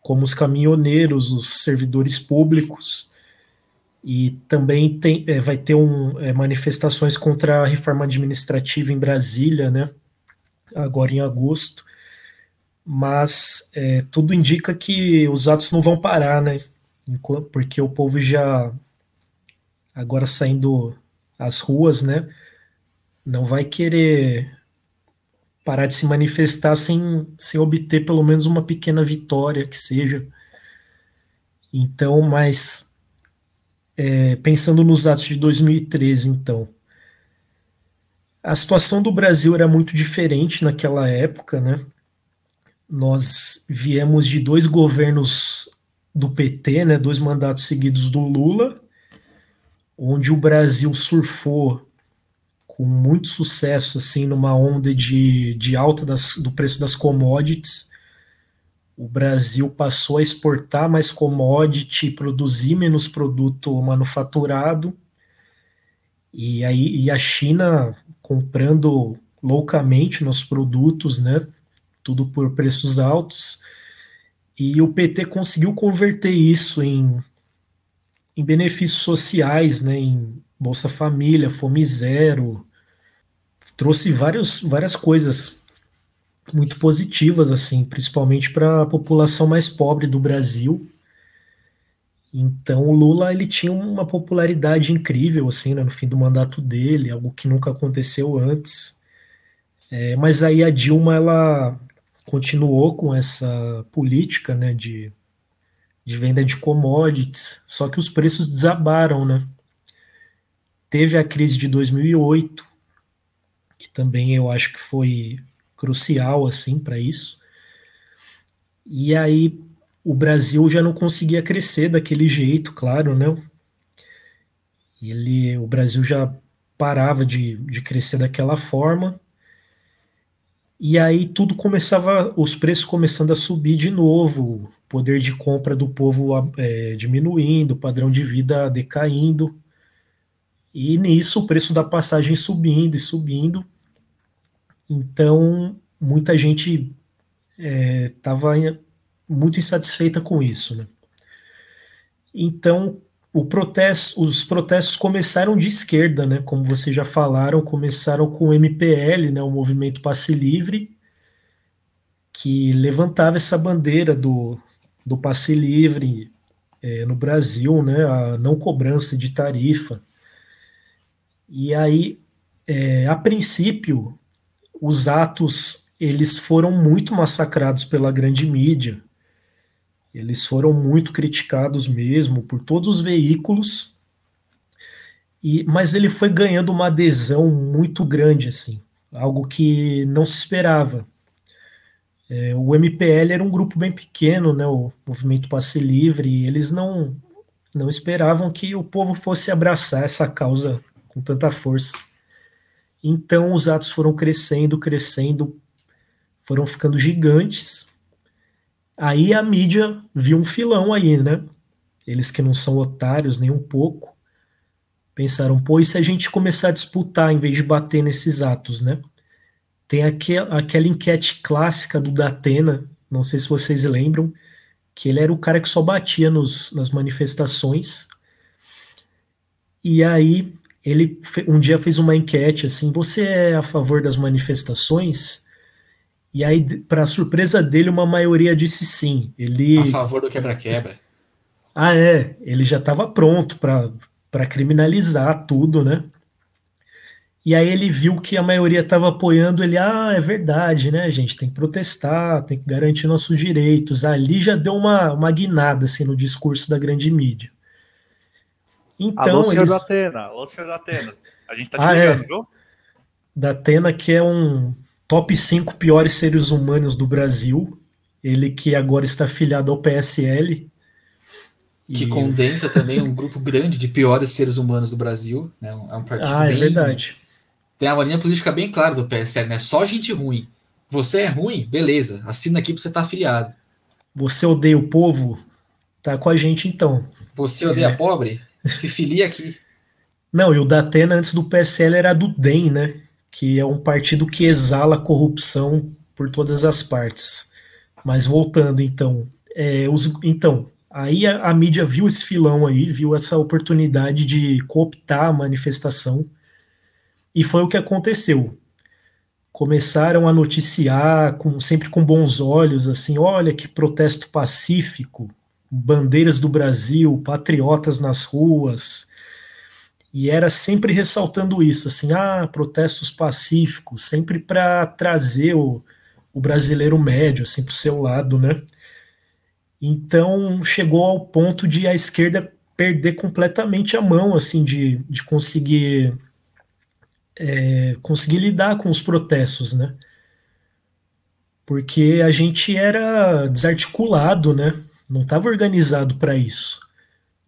como os caminhoneiros, os servidores públicos e também tem, é, vai ter um, é, manifestações contra a reforma administrativa em Brasília, né? Agora em agosto. Mas é, tudo indica que os atos não vão parar, né? Porque o povo já agora saindo às ruas, né? Não vai querer parar de se manifestar sem, sem obter pelo menos uma pequena vitória que seja. Então, mas é, pensando nos atos de 2013, então, a situação do Brasil era muito diferente naquela época, né? Nós viemos de dois governos do PT, né? Dois mandatos seguidos do Lula, onde o Brasil surfou com muito sucesso, assim, numa onda de, de alta das, do preço das commodities. O Brasil passou a exportar mais commodity, produzir menos produto manufaturado, e aí e a China comprando loucamente nossos produtos, né? Tudo por preços altos. E o PT conseguiu converter isso em, em benefícios sociais, né? Em Bolsa Família, Fome Zero, trouxe vários, várias coisas muito positivas, assim, principalmente para a população mais pobre do Brasil. Então o Lula ele tinha uma popularidade incrível, assim, né, no fim do mandato dele, algo que nunca aconteceu antes. É, mas aí a Dilma ela continuou com essa política, né, de, de venda de commodities, só que os preços desabaram, né? Teve a crise de 2008, que também eu acho que foi crucial assim para isso. E aí o Brasil já não conseguia crescer daquele jeito, claro, né? Ele, o Brasil já parava de, de crescer daquela forma. E aí tudo começava, os preços começando a subir de novo, o poder de compra do povo é, diminuindo, o padrão de vida decaindo. E nisso o preço da passagem subindo e subindo. Então muita gente estava é, muito insatisfeita com isso. Né? Então protesto, os protestos começaram de esquerda, né? como vocês já falaram, começaram com o MPL, né? o Movimento Passe Livre, que levantava essa bandeira do, do passe livre é, no Brasil, né? a não cobrança de tarifa. E aí, é, a princípio, os atos eles foram muito massacrados pela grande mídia. Eles foram muito criticados mesmo por todos os veículos. E, mas ele foi ganhando uma adesão muito grande, assim, algo que não se esperava. É, o MPL era um grupo bem pequeno, né, o Movimento Passe Livre, e eles não, não esperavam que o povo fosse abraçar essa causa com tanta força. Então os atos foram crescendo, crescendo, foram ficando gigantes. Aí a mídia viu um filão aí, né? Eles que não são otários nem um pouco, pensaram, pô, e se a gente começar a disputar em vez de bater nesses atos, né? Tem aquel, aquela enquete clássica do Datena, não sei se vocês lembram, que ele era o cara que só batia nos, nas manifestações. E aí ele um dia fez uma enquete assim: você é a favor das manifestações? E aí, para surpresa dele, uma maioria disse sim. Ele a favor do quebra-quebra. Ah, é. Ele já estava pronto para criminalizar tudo, né? E aí ele viu que a maioria estava apoiando ele. Ah, é verdade, né, gente? Tem que protestar, tem que garantir nossos direitos. Ali já deu uma, uma guinada assim, no discurso da grande mídia. Então, Alô, senhor eles... da Atena. Alô, senhor da Atena. A gente tá te ah, ligando, é. viu? Da Atena, que é um top 5 piores seres humanos do Brasil. Ele que agora está afiliado ao PSL. Que e... condensa também um grupo grande de piores seres humanos do Brasil. Né? É um partido ah, bem... é verdade. Tem uma linha política bem clara do PSL, né? Só gente ruim. Você é ruim? Beleza. Assina aqui pra você estar tá afiliado. Você odeia o povo? Tá com a gente então. Você odeia é. pobre? Se filia aqui. Não, e o Datena antes do PSL era do DEM, né? Que é um partido que exala corrupção por todas as partes. Mas voltando então, é, os, então aí a, a, mídia viu esse filão aí, viu essa oportunidade de cooptar a manifestação e foi o que aconteceu. Começaram a noticiar com, sempre com bons olhos, assim, olha que protesto pacífico, bandeiras do Brasil, patriotas nas ruas. E era sempre ressaltando isso, assim, ah, protestos pacíficos, sempre para trazer o, o brasileiro médio, assim, para o seu lado, né? Então chegou ao ponto de a esquerda perder completamente a mão, assim, de, de conseguir é, conseguir lidar com os protestos, né? Porque a gente era desarticulado, né? não estava organizado para isso,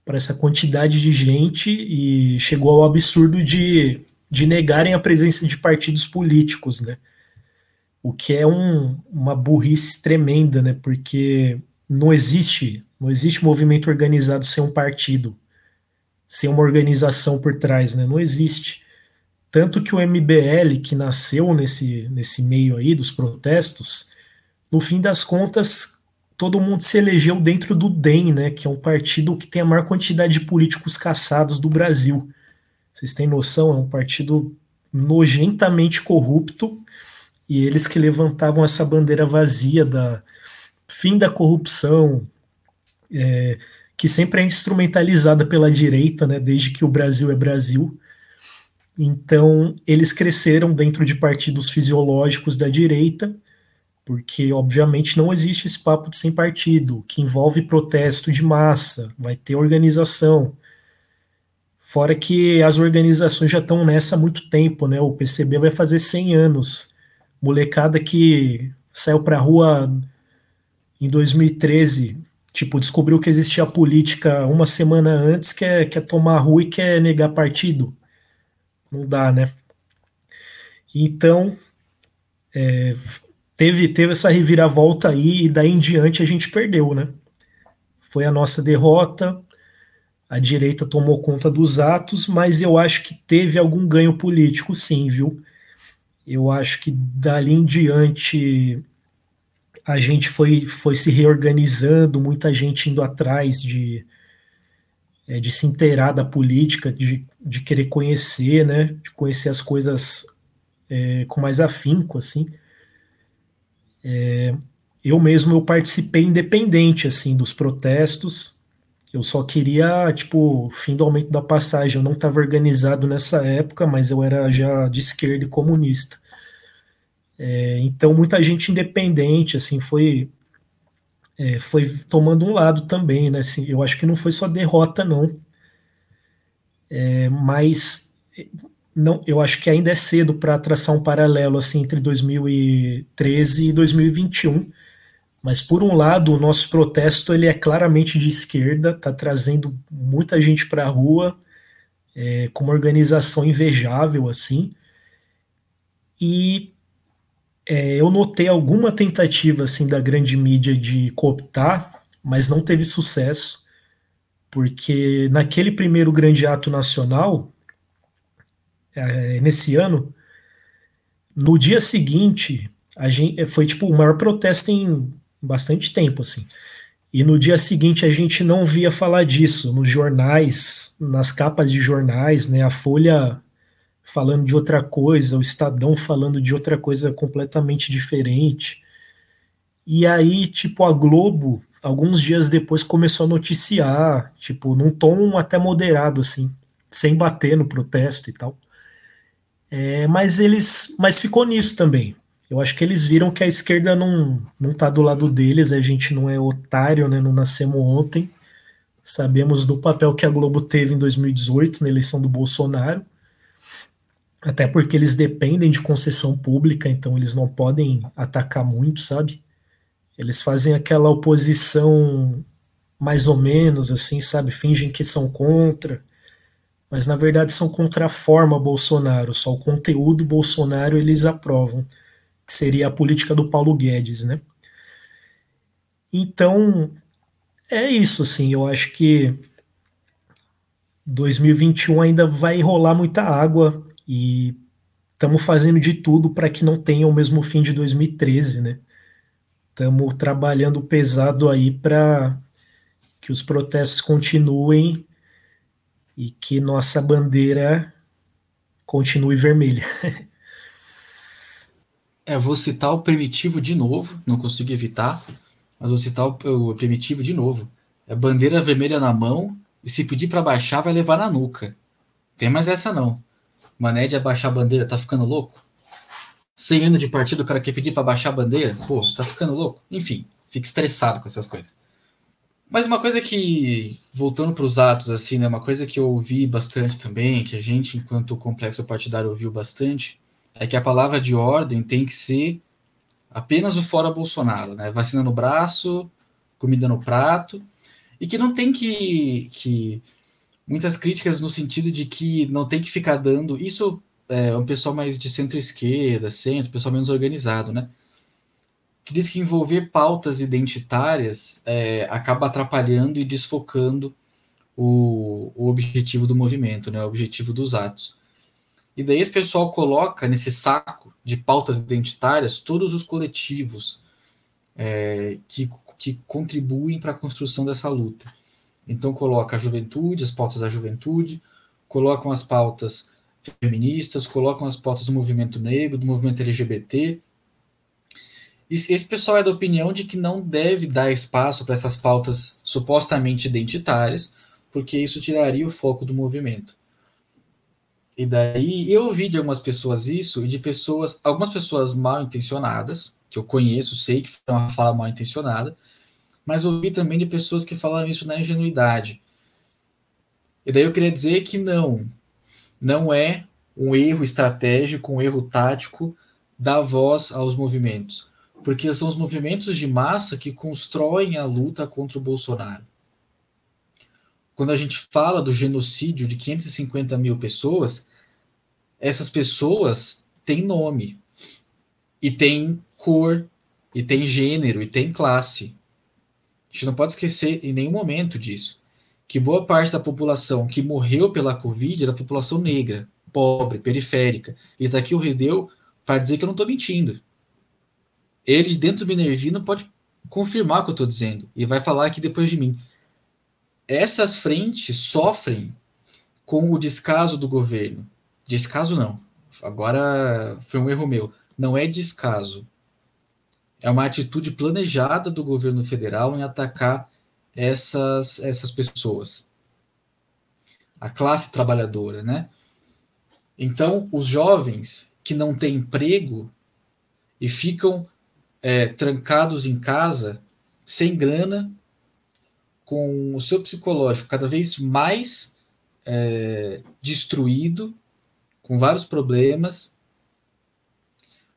para essa quantidade de gente e chegou ao absurdo de, de negarem a presença de partidos políticos, né? O que é um, uma burrice tremenda, né? Porque não existe, não existe movimento organizado sem um partido, sem uma organização por trás, né? Não existe. Tanto que o MBL, que nasceu nesse, nesse meio aí dos protestos, no fim das contas todo mundo se elegeu dentro do DEM, né, que é um partido que tem a maior quantidade de políticos caçados do Brasil. Vocês têm noção? É um partido nojentamente corrupto e eles que levantavam essa bandeira vazia da fim da corrupção, é, que sempre é instrumentalizada pela direita, né, desde que o Brasil é Brasil. Então, eles cresceram dentro de partidos fisiológicos da direita porque obviamente não existe esse papo de sem partido, que envolve protesto de massa, vai ter organização. Fora que as organizações já estão nessa há muito tempo, né? O PCB vai fazer 100 anos. Molecada que saiu para rua em 2013, tipo, descobriu que existia política uma semana antes, quer, quer tomar a rua e quer negar partido. Não dá, né? Então, é, teve, teve essa reviravolta aí e daí em diante a gente perdeu, né? Foi a nossa derrota, a direita tomou conta dos atos, mas eu acho que teve algum ganho político, sim, viu? Eu acho que dali em diante a gente foi, foi se reorganizando, muita gente indo atrás de, é, de se inteirar da política, de, de querer conhecer, né? De conhecer as coisas é, com mais afinco, assim. É, eu mesmo eu participei independente assim dos protestos. Eu só queria, tipo, fim do aumento da passagem. Eu não estava organizado nessa época, mas eu era já de esquerda e comunista. É, então muita gente independente assim foi é, foi tomando um lado também, né? Assim, eu acho que não foi só derrota não, é, mas não, eu acho que ainda é cedo para traçar um paralelo assim entre 2013 e 2021. Mas por um lado, o nosso protesto ele é claramente de esquerda, está trazendo muita gente para a rua, é, com uma organização invejável assim. E é, eu notei alguma tentativa assim da grande mídia de cooptar, mas não teve sucesso, porque naquele primeiro grande ato nacional é, nesse ano, no dia seguinte, a gente, foi tipo o maior protesto em bastante tempo, assim. E no dia seguinte a gente não via falar disso nos jornais, nas capas de jornais, né? A Folha falando de outra coisa, o Estadão falando de outra coisa completamente diferente. E aí, tipo, a Globo, alguns dias depois, começou a noticiar, tipo, num tom até moderado, assim, sem bater no protesto e tal. É, mas eles. Mas ficou nisso também. Eu acho que eles viram que a esquerda não, não tá do lado deles, a gente não é otário, né? Não nascemos ontem. Sabemos do papel que a Globo teve em 2018 na eleição do Bolsonaro. Até porque eles dependem de concessão pública, então eles não podem atacar muito, sabe? Eles fazem aquela oposição mais ou menos assim, sabe? Fingem que são contra, mas na verdade são contra a forma Bolsonaro, só o conteúdo Bolsonaro eles aprovam, que seria a política do Paulo Guedes, né? Então, é isso, assim, eu acho que 2021 ainda vai rolar muita água e estamos fazendo de tudo para que não tenha o mesmo fim de 2013, né? Estamos trabalhando pesado aí para que os protestos continuem e que nossa bandeira continue vermelha. é, vou citar o primitivo de novo, não consigo evitar, mas vou citar o, o primitivo de novo. É bandeira vermelha na mão e se pedir para baixar vai levar na nuca. Tem mais essa não. Mané de abaixar a bandeira, tá ficando louco? 100 anos de partido, o cara quer pedir para baixar a bandeira? Pô, tá ficando louco? Enfim, fica estressado com essas coisas. Mas uma coisa que, voltando para os atos, assim, né, uma coisa que eu ouvi bastante também, que a gente, enquanto complexo partidário, ouviu bastante, é que a palavra de ordem tem que ser apenas o fora Bolsonaro, né? Vacina no braço, comida no prato, e que não tem que, que muitas críticas no sentido de que não tem que ficar dando isso é um pessoal mais de centro-esquerda, centro, pessoal menos organizado, né? Que diz que envolver pautas identitárias é, acaba atrapalhando e desfocando o, o, objetivo do movimento, né, o objetivo dos atos. E daí esse pessoal coloca nesse saco de pautas identitárias todos os coletivos é, que, que contribuem para a construção dessa luta. Então coloca a juventude, as pautas da juventude, colocam as pautas feministas, colocam as pautas do movimento negro, do movimento LGBT, esse pessoal é da opinião de que não deve dar espaço para essas pautas supostamente identitárias, porque isso tiraria o foco do movimento. E daí eu ouvi de algumas pessoas isso, e de pessoas, algumas pessoas mal intencionadas, que eu conheço, sei que foi uma fala mal intencionada, mas ouvi também de pessoas que falaram isso na ingenuidade. E daí eu queria dizer que não, não é um erro estratégico, um erro tático dar voz aos movimentos porque são os movimentos de massa que constroem a luta contra o Bolsonaro. Quando a gente fala do genocídio de 550 mil pessoas, essas pessoas têm nome, e têm cor, e têm gênero, e têm classe. A gente não pode esquecer em nenhum momento disso. Que boa parte da população que morreu pela Covid era população negra, pobre, periférica. E aqui o Redeu para dizer que eu não estou mentindo ele, dentro do Minervino, pode confirmar o que eu estou dizendo e vai falar aqui depois de mim. Essas frentes sofrem com o descaso do governo. Descaso não. Agora foi um erro meu. Não é descaso. É uma atitude planejada do governo federal em atacar essas, essas pessoas. A classe trabalhadora, né? Então, os jovens que não têm emprego e ficam é, trancados em casa, sem grana, com o seu psicológico cada vez mais é, destruído, com vários problemas,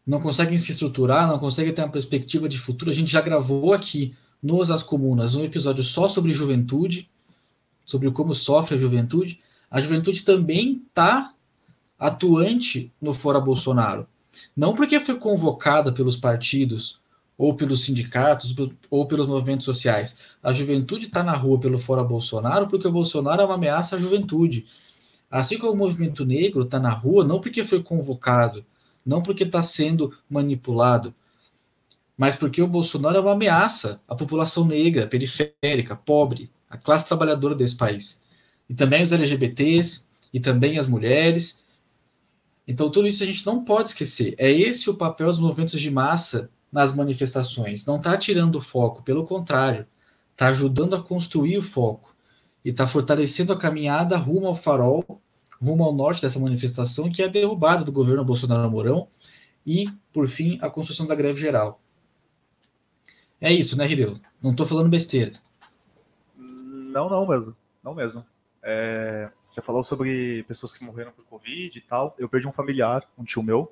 não conseguem se estruturar, não conseguem ter uma perspectiva de futuro. A gente já gravou aqui nos As Comunas um episódio só sobre juventude, sobre como sofre a juventude. A juventude também está atuante no Fora Bolsonaro. Não porque foi convocada pelos partidos, ou pelos sindicatos, ou pelos movimentos sociais. A juventude está na rua pelo Fora Bolsonaro porque o Bolsonaro é uma ameaça à juventude. Assim como o movimento negro está na rua não porque foi convocado, não porque está sendo manipulado, mas porque o Bolsonaro é uma ameaça à população negra, periférica, pobre, a classe trabalhadora desse país. E também os LGBTs, e também as mulheres. Então, tudo isso a gente não pode esquecer. É esse o papel dos movimentos de massa nas manifestações. Não está tirando o foco, pelo contrário, está ajudando a construir o foco e está fortalecendo a caminhada rumo ao farol, rumo ao norte dessa manifestação, que é a derrubada do governo Bolsonaro Mourão e, por fim, a construção da greve geral. É isso, né, Rideu? Não estou falando besteira. Não, não mesmo. Não mesmo. É, você falou sobre pessoas que morreram por Covid e tal. Eu perdi um familiar, um tio meu.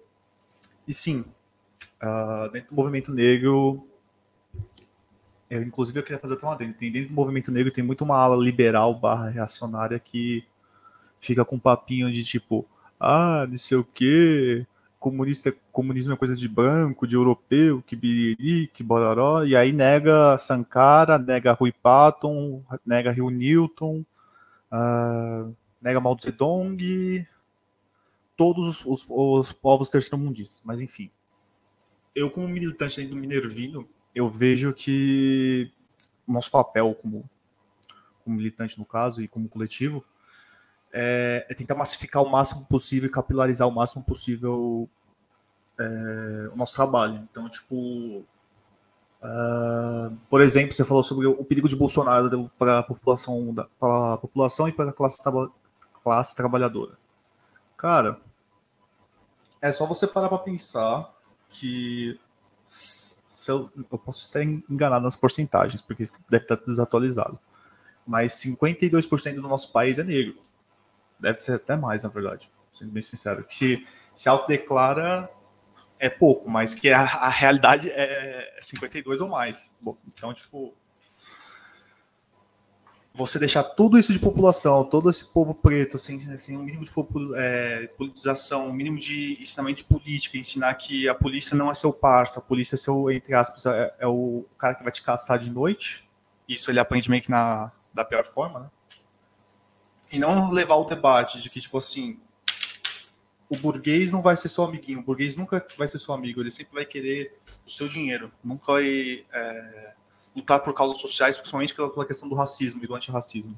E sim, uh, dentro do movimento negro, eu, inclusive eu queria fazer até uma adendo. Tem dentro do movimento negro tem muito uma ala liberal barra reacionária que fica com um papinho de tipo, ah, não sei o quê, comunista, comunismo é coisa de branco, de europeu, que biriri, que bororó, e aí nega Sankara, nega Rui Patton, nega Rio Newton, uh, nega Mao Zedong, todos os, os, os povos terceiro-mundistas, mas enfim. Eu, como militante do Minervino, eu vejo que nosso papel como, como militante, no caso, e como coletivo, é, é, tentar massificar o máximo possível e capilarizar o máximo possível é, o nosso trabalho. Então, tipo, uh, por exemplo, você falou sobre o perigo de Bolsonaro para a população, população e para a classe, classe trabalhadora. Cara, é só você parar para pensar que eu, eu, posso estar enganado nas porcentagens, porque deve estar desatualizado. Mas 52% do nosso país é negro. Deve ser até mais, na verdade, sendo bem sincero. Que se, se autodeclara é pouco, mas que a, a realidade é 52 ou mais. Bom, então, tipo, você deixar tudo isso de população, todo esse povo preto, sem, sem um mínimo de é, politização, um mínimo de ensinamento de política, ensinar que a polícia não é seu parça, a polícia é seu, entre aspas, é, é o cara que vai te caçar de noite. Isso ele aprende meio que na, da pior forma, né? E não levar o debate de que, tipo assim, o burguês não vai ser seu amiguinho, o burguês nunca vai ser seu amigo, ele sempre vai querer o seu dinheiro, nunca vai. É, lutar por causas sociais, principalmente pela, pela questão do racismo e do antirracismo,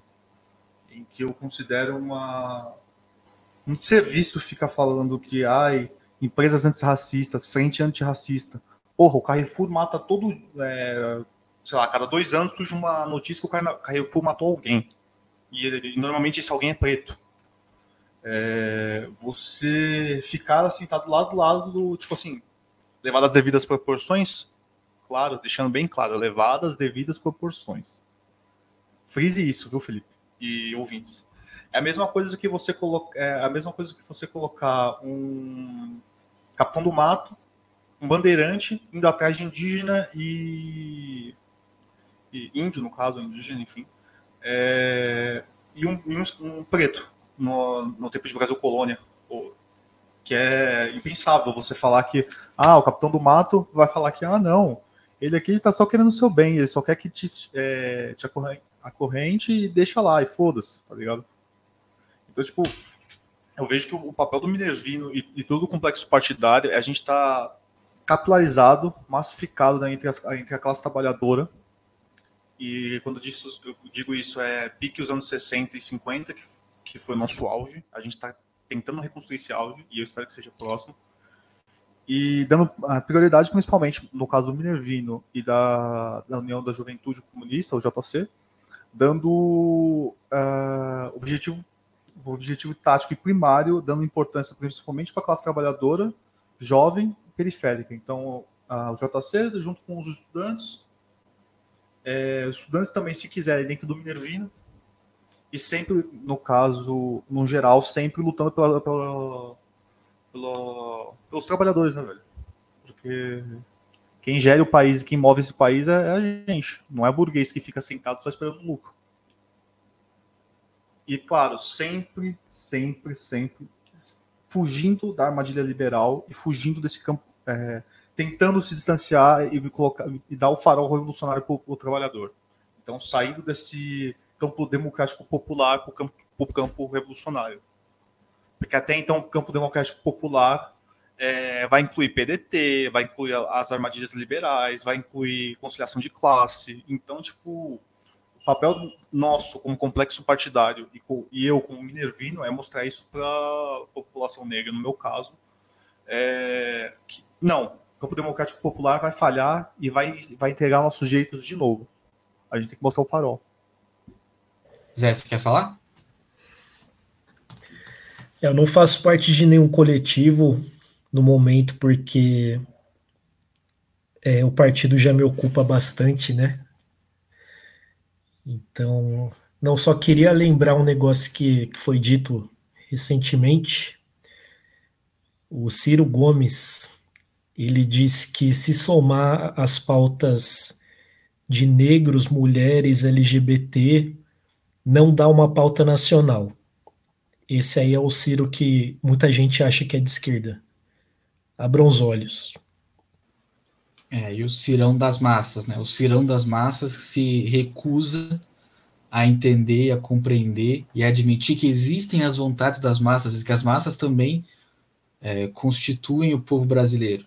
em que eu considero uma um serviço ficar falando que ai empresas antirracistas, frente antirracista. Porra, o Carrefour mata todo, é, sei lá, cada dois anos surge uma notícia que o Carrefour matou alguém. E, e normalmente esse alguém é preto. É, você ficar assim, tá do lado do lado do, tipo assim, levado as devidas proporções, claro, deixando bem claro, levadas devidas proporções. Frise isso, viu, Felipe? E ouvintes. É a mesma coisa que você colocar, é a mesma coisa que você colocar um capitão do mato, um bandeirante indo atrás de indígena e, e índio, no caso, indígena, enfim, é... e, um, e um, um, preto no, no tempo de Brasil colônia, que é impensável você falar que ah, o capitão do mato vai falar que ah, não, ele aqui tá só querendo o seu bem, ele só quer que te, é, te acorrente, e deixa lá, e foda-se, tá ligado? Então, tipo, eu vejo que o, papel do Minervino e, e todo o complexo partidário é a gente tá capilarizado, massificado né, entre, as, entre a classe trabalhadora. E quando eu digo isso, é pique os anos 60 e 50, que, que foi o nosso auge. A gente está tentando reconstruir esse auge, e eu espero que seja próximo e dando prioridade principalmente no caso do Minervino e da, da União da Juventude Comunista, o JC, dando uh, objetivo, objetivo tático e primário, dando importância principalmente para a classe trabalhadora, jovem e periférica. Então, uh, o JC, junto com os estudantes, é, os estudantes também, se quiserem, dentro do Minervino, e sempre, no caso, no geral, sempre lutando pela, pela pelo, pelos trabalhadores, né, velho? Porque quem gera o país e quem move esse país é, é a gente. Não é burguês que fica sentado só esperando lucro. E, claro, sempre, sempre, sempre fugindo da armadilha liberal e fugindo desse campo, é, tentando se distanciar e, colocar, e dar o farol revolucionário para o trabalhador. Então, saindo desse campo democrático popular para o campo, campo revolucionário. Porque até então o campo democrático popular é, vai incluir PDT, vai incluir as armadilhas liberais, vai incluir conciliação de classe. Então, tipo, o papel nosso como complexo partidário e, e eu como minervino é mostrar isso para a população negra, no meu caso. É, que, não, o campo democrático popular vai falhar e vai, vai entregar nossos jeitos de novo. A gente tem que mostrar o farol. Zé, você quer falar? Eu não faço parte de nenhum coletivo no momento, porque é, o partido já me ocupa bastante, né? Então, não só queria lembrar um negócio que, que foi dito recentemente. O Ciro Gomes, ele disse que se somar as pautas de negros, mulheres, LGBT, não dá uma pauta nacional. Esse aí é o Ciro que muita gente acha que é de esquerda. Abram os olhos. É, e o cirão das massas, né? O cirão das massas se recusa a entender, a compreender e a admitir que existem as vontades das massas e que as massas também é, constituem o povo brasileiro.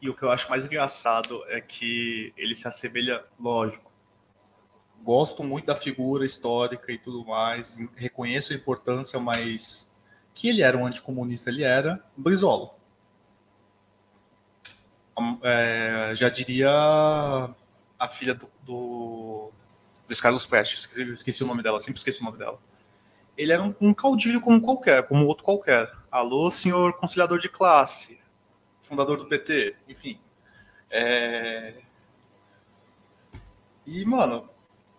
E o que eu acho mais engraçado é que ele se assemelha, lógico. Gosto muito da figura histórica e tudo mais, reconheço a importância, mas que ele era um anticomunista, ele era Brizola é, já diria a filha do, do Luiz Carlos Prestes, esqueci o nome dela, sempre esqueci o nome dela. Ele era um, um caudilho como qualquer, como outro qualquer. Alô, senhor conciliador de classe, fundador do PT, enfim. É... E, mano,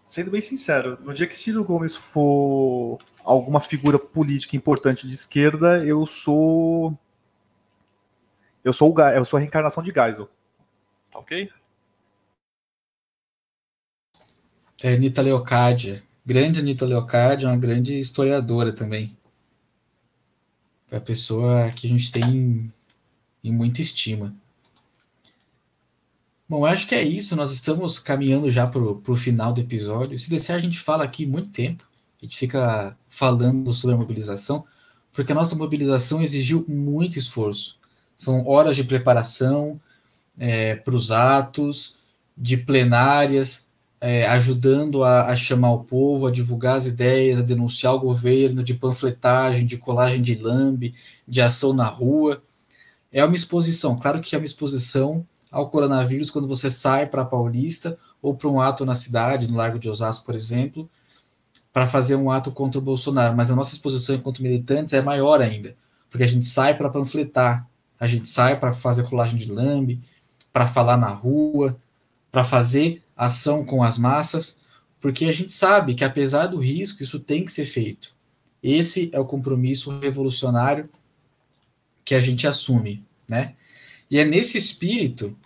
sendo bem sincero, no dia que Ciro Gomes for alguma figura política importante de esquerda, eu sou eu sou, o, eu sou a reencarnação de Geisel. Tá ok? É Anitta Leocádia. Grande Anitta Leocádia, uma grande historiadora também. É a pessoa que a gente tem em muita estima. Bom, acho que é isso. Nós estamos caminhando já para o final do episódio. Se desejar, a gente fala aqui muito tempo. A gente fica falando sobre a mobilização, porque a nossa mobilização exigiu muito esforço. São horas de preparação é, para os atos, de plenárias, é, ajudando a, a, chamar o povo, a divulgar as ideias, a denunciar o governo, de panfletagem, de colagem de lambe, de ação na rua. É uma exposição, claro que é uma exposição ao coronavírus quando você sai para a Paulista ou para um ato na cidade, no Largo de Osasco, por exemplo, para fazer um ato contra o Bolsonaro. Mas a nossa exposição enquanto militantes é maior ainda, porque a gente sai para panfletar, a gente sai para fazer colagem de lambe, para falar na rua, para fazer ação com as massas, porque a gente sabe que apesar do risco, isso tem que ser feito. Esse é o compromisso revolucionário que a gente assume, né? E é nesse espírito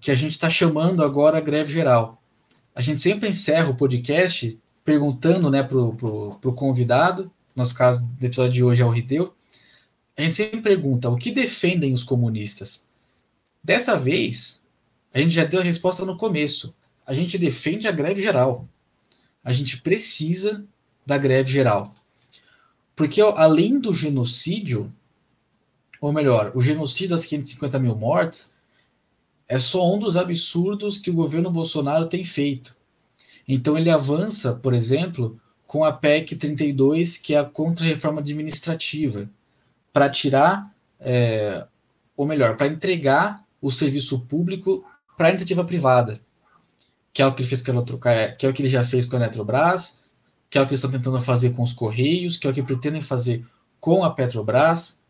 que a gente está chamando agora a greve geral. A gente sempre encerra o podcast perguntando né, para o convidado, no nosso caso, do episódio de hoje é o Rideu, a gente sempre pergunta o que defendem os comunistas. Dessa vez, a gente já deu a resposta no começo. A gente defende a greve geral. A gente precisa da greve geral. Porque além do genocídio, ou melhor, o genocídio das 550 mil mortes, é só um dos absurdos que o governo Bolsonaro tem feito. Então ele avança, por exemplo, com a PEC 32, que é a contra-reforma administrativa, para tirar, é, ou melhor, para entregar o serviço público para a iniciativa privada, que é o que ele fez com a Eletro, que é o que ele já fez com a Eletrobras, que é o que eles estão tentando fazer com os Correios, que é o que pretendem fazer com a Petrobras.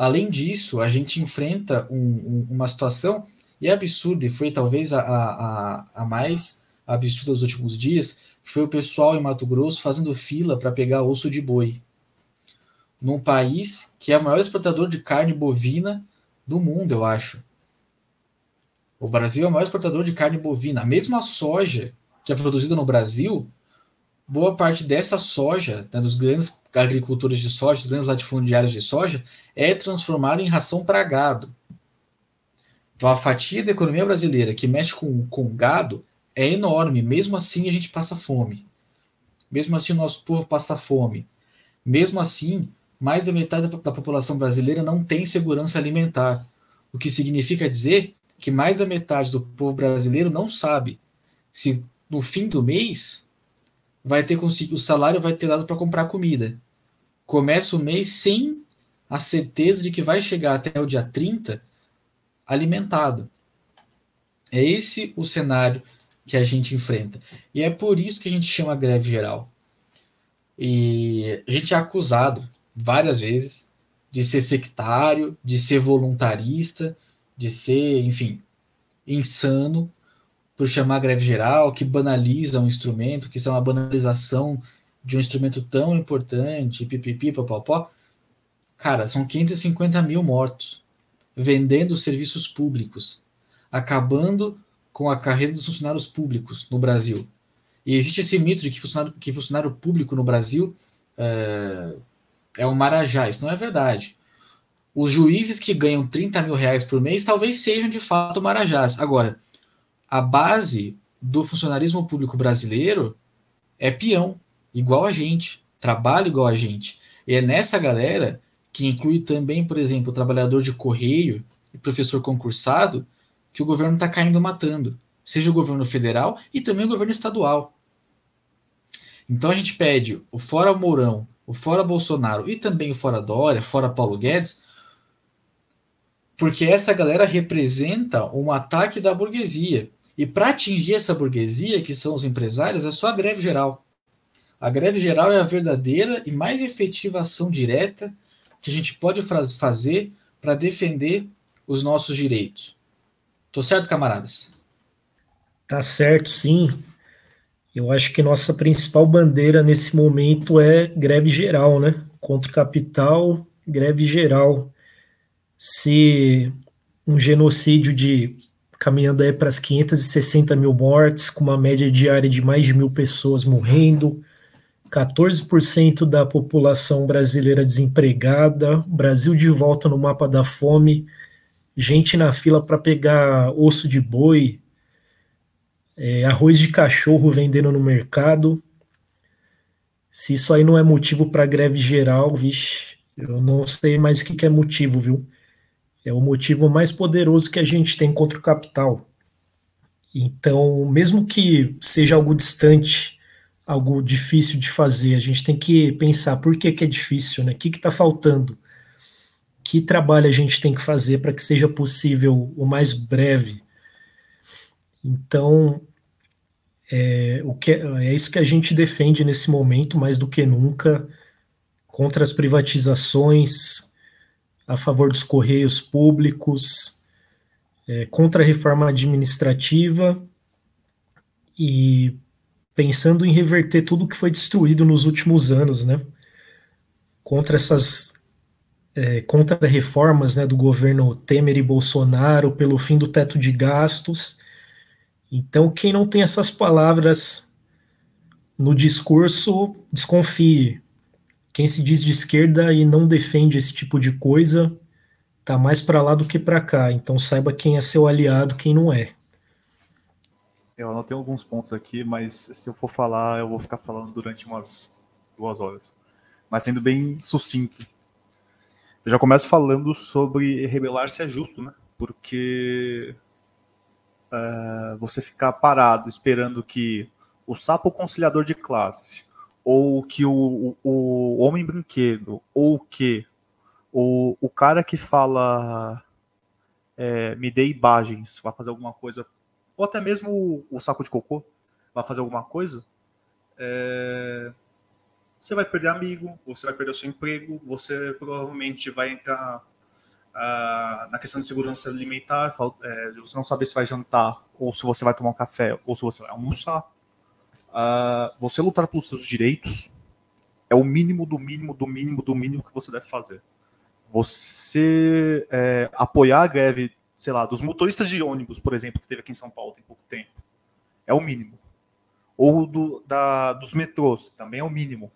Além disso, a gente enfrenta um, um, uma situação, e é absurda, e foi talvez a, a, a mais absurda dos últimos dias, foi o pessoal em Mato Grosso fazendo fila para pegar osso de boi num país que é o maior exportador de carne bovina do mundo, eu acho. O Brasil é o maior exportador de carne bovina. A mesma soja que é produzida no Brasil, boa parte dessa soja, né, dos grandes agricultores de soja, dos grandes latifundiários de soja, é transformada em ração para gado. Então, a fatia da economia brasileira que mexe com, com gado é enorme. Mesmo assim, a gente passa fome. Mesmo assim, o nosso povo passa fome. Mesmo assim, mais da metade da população brasileira não tem segurança alimentar, o que significa dizer que mais da metade do povo brasileiro não sabe se no fim do mês vai ter o salário vai ter dado para comprar comida. Começa o mês sem a certeza de que vai chegar até o dia 30 alimentado. É esse o cenário que a gente enfrenta. E é por isso que a gente chama greve geral. E a gente é acusado várias vezes de ser sectário, de ser voluntarista, de ser, enfim, insano por chamar greve geral, que banaliza um instrumento, que isso é uma banalização de um instrumento tão importante, pipipi, popopó. Cara, são 550 mil mortos vendendo serviços públicos, acabando com a carreira dos funcionários públicos no Brasil. E existe esse mito de que funcionário, que funcionário público no Brasil é, é um marajá. Isso não é verdade. Os juízes que ganham 30 mil reais por mês talvez sejam de fato marajás. Agora, a base do funcionarismo público brasileiro é peão, igual a gente, trabalha igual a gente. E é nessa galera, que inclui também, por exemplo, o trabalhador de correio e professor concursado, que o governo está caindo matando, seja o governo federal e também o governo estadual. Então a gente pede o fora Mourão, o fora Bolsonaro e também o fora Dória, fora Paulo Guedes, porque essa galera representa um ataque da burguesia. E para atingir essa burguesia, que são os empresários, é só a greve geral. A greve geral é a verdadeira e mais efetiva ação direta que a gente pode fazer para defender os nossos direitos. Tô certo, camaradas? Tá certo, sim. Eu acho que nossa principal bandeira nesse momento é greve geral, né? Contra o capital, greve geral. Se um genocídio de caminhando aí para as 560 mil mortes, com uma média diária de mais de mil pessoas morrendo, 14% da população brasileira desempregada, Brasil de volta no mapa da fome, gente na fila para pegar osso de boi, é, arroz de cachorro vendendo no mercado. Se isso aí não é motivo para greve geral, vixe, eu não sei mais o que, que é motivo, viu? É o motivo mais poderoso que a gente tem contra o capital. Então, mesmo que seja algo distante, algo difícil de fazer, a gente tem que pensar por que, que é difícil, né? O que está faltando? Que trabalho a gente tem que fazer para que seja possível o mais breve? Então, é, o que, é isso que a gente defende nesse momento, mais do que nunca, contra as privatizações, a favor dos correios públicos, é, contra a reforma administrativa e pensando em reverter tudo que foi destruído nos últimos anos, né? Contra essas é, contra reformas né, do governo Temer e Bolsonaro pelo fim do teto de gastos. Então, quem não tem essas palavras no discurso, desconfie, quem se diz de esquerda e não defende esse tipo de coisa tá mais para lá do que para cá. Então saiba quem é seu aliado, quem não é. Eu anotei alguns pontos aqui, mas se eu for falar, eu vou ficar falando durante umas duas horas. Mas sendo bem sucinto. Eu já começo falando sobre rebelar-se é justo, né? Porque uh, você ficar parado esperando que o sapo conciliador de classe ou que o, o, homem brinquedo, ou que o, o cara que fala é, me dê imagens, vai fazer alguma coisa, ou até mesmo o, o saco de cocô vai fazer alguma coisa, é, você vai perder amigo, você vai perder o seu emprego, você provavelmente vai entrar ah, na questão de segurança alimentar, é, você não saber se vai jantar, ou se você vai tomar um café, ou se você vai almoçar uh, você lutar pelos seus direitos é o mínimo do mínimo do mínimo do mínimo que você deve fazer. Você é, apoiar a greve, sei lá, dos motoristas de ônibus, por exemplo, que teve aqui em São Paulo tem pouco tempo, é o mínimo. Ou do, da, dos metrôs, também é o mínimo.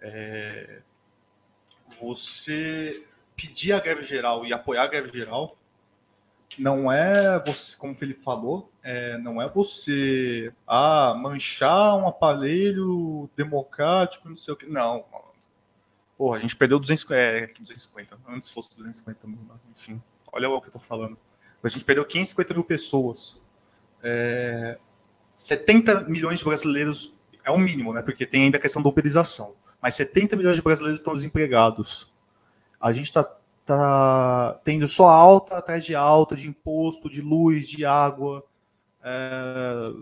É, você pedir a greve geral e apoiar a greve geral não é você, como o Felipe falou, é, não é você ah, manchar um aparelho democrático, não sei o que. Não, Porra, a gente perdeu 200, é, 250, antes fosse 250 mil, né? enfim. Olha o que eu tô falando. A gente perdeu 550 mil pessoas. É, 70 milhões de brasileiros é o mínimo, né? Porque tem ainda a questão da uberização. Mas 70 milhões de brasileiros estão desempregados. A gente está tá tendo só alta atrás de alta de imposto, de luz, de água. É,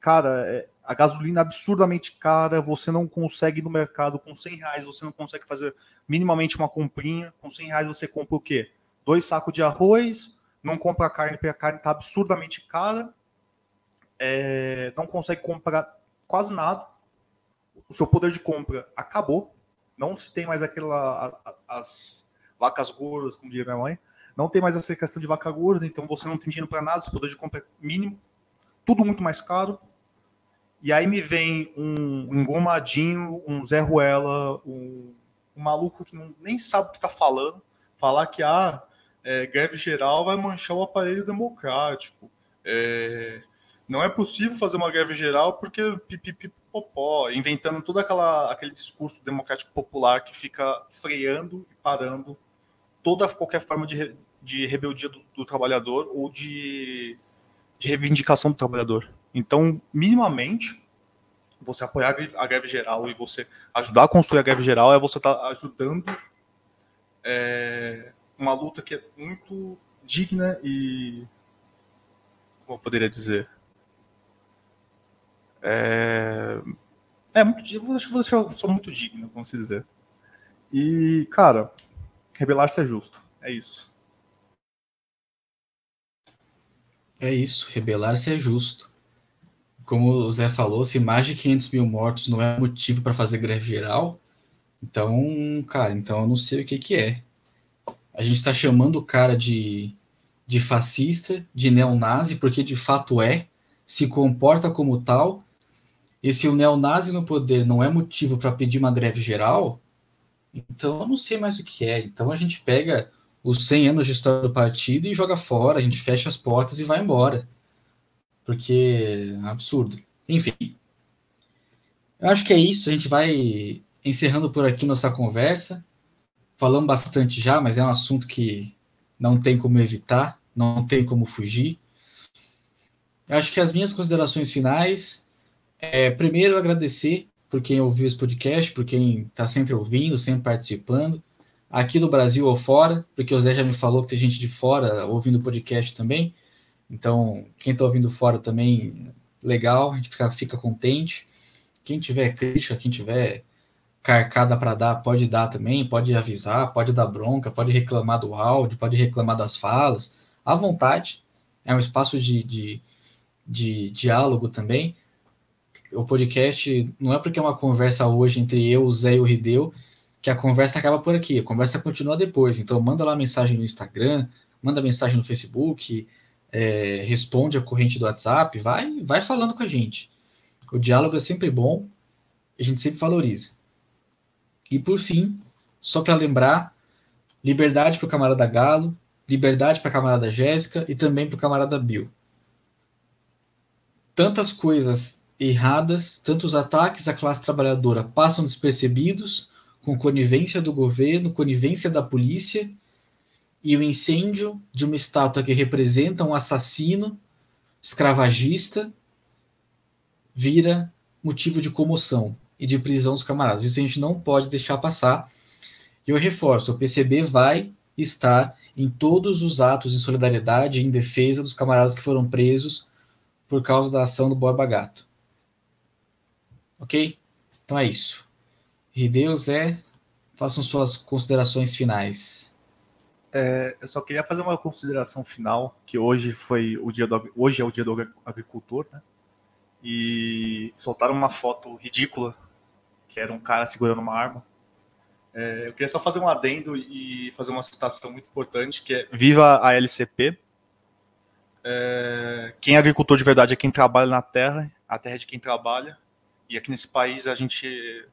cara, é, a gasolina é absurdamente cara, você não consegue no mercado com 100 reais, você não consegue fazer minimamente uma comprinha. Com 100 reais você compra o quê? Dois sacos de arroz, não compra carne porque a carne está absurdamente cara, é, não consegue comprar quase nada. O seu poder de compra acabou. Não se tem mais aquela as vacas gordas, como diria minha mãe. Não tem mais essa questão de vaca gorda, então você não tem dinheiro para nada, seu poder de compra é mínimo. Tudo muito mais caro. E aí me vem um engomadinho, um Zé Ruela, um, um maluco que não, nem sabe o que está falando, falar que ah, é, greve geral vai manchar o aparelho democrático. É, não é possível fazer uma greve geral porque pipipipopó, inventando todo aquela, aquele discurso democrático popular que fica freando e parando toda qualquer forma de, de rebeldia do, do trabalhador ou de, de reivindicação do trabalhador. Então, minimamente, você apoiar a greve geral e você ajudar a construir a greve geral é você estar tá ajudando é, uma luta que é muito digna e como eu poderia dizer é, é muito eu acho que você é muito digno como se dizer e cara rebelar-se é justo. É isso. É isso rebelar-se é justo. Como o Zé falou, se mais de 500 mil mortos não é motivo para fazer greve geral, então, cara, então eu não sei o que que é. A gente está chamando o cara de, de fascista, de neonazi, porque de fato é, se comporta como tal, e se o neonazi no poder não é motivo para pedir uma greve geral, então eu não sei mais o que é. Então a gente pega os 100 anos de história do partido e joga fora, a gente fecha as portas e vai embora porque é absurdo. Enfim, eu acho que é isso. A gente vai encerrando por aqui nossa conversa. Falamos bastante já, mas é um assunto que não tem como evitar, não tem como fugir. Eu acho que as minhas considerações finais é, primeiro, agradecer por quem ouviu esse podcast, por quem está sempre ouvindo, sempre participando, aqui do Brasil ou fora, porque o Zé já me falou que tem gente de fora ouvindo o podcast também. Então, quem está ouvindo fora também, legal, a gente fica, fica contente. Quem tiver crítica, quem tiver carcada para dar, pode dar também, pode avisar, pode dar bronca, pode reclamar do áudio, pode reclamar das falas, à vontade. É um espaço de, de, de diálogo também. O podcast não é porque é uma conversa hoje entre eu, o Zé e o Rideu, que a conversa acaba por aqui. A conversa continua depois. Então, manda lá mensagem no Instagram, manda mensagem no Facebook, é, responde a corrente do WhatsApp, vai, vai falando com a gente. O diálogo é sempre bom, a gente sempre valoriza. E por fim, só para lembrar, liberdade para o camarada Galo, liberdade para a camarada Jéssica e também para o camarada Bill. Tantas coisas erradas, tantos ataques à classe trabalhadora passam despercebidos, com conivência do governo, conivência da polícia e o incêndio de uma estátua que representa um assassino escravagista vira motivo de comoção e de prisão dos camaradas. Isso a gente não pode deixar passar. E eu reforço, o PCB vai estar em todos os atos de solidariedade em defesa dos camaradas que foram presos por causa da ação do Borba Gato. Ok? Então é isso. E Deus é. Façam suas considerações finais. É, eu só queria fazer uma consideração final, que hoje foi o dia do hoje é o dia do agricultor, né? E soltaram uma foto ridícula, que era um cara segurando uma arma. É, eu queria só fazer um adendo e fazer uma citação muito importante, que é Viva a LCP. É, quem é agricultor de verdade é quem trabalha na terra, a terra é de quem trabalha. E aqui nesse país a gente,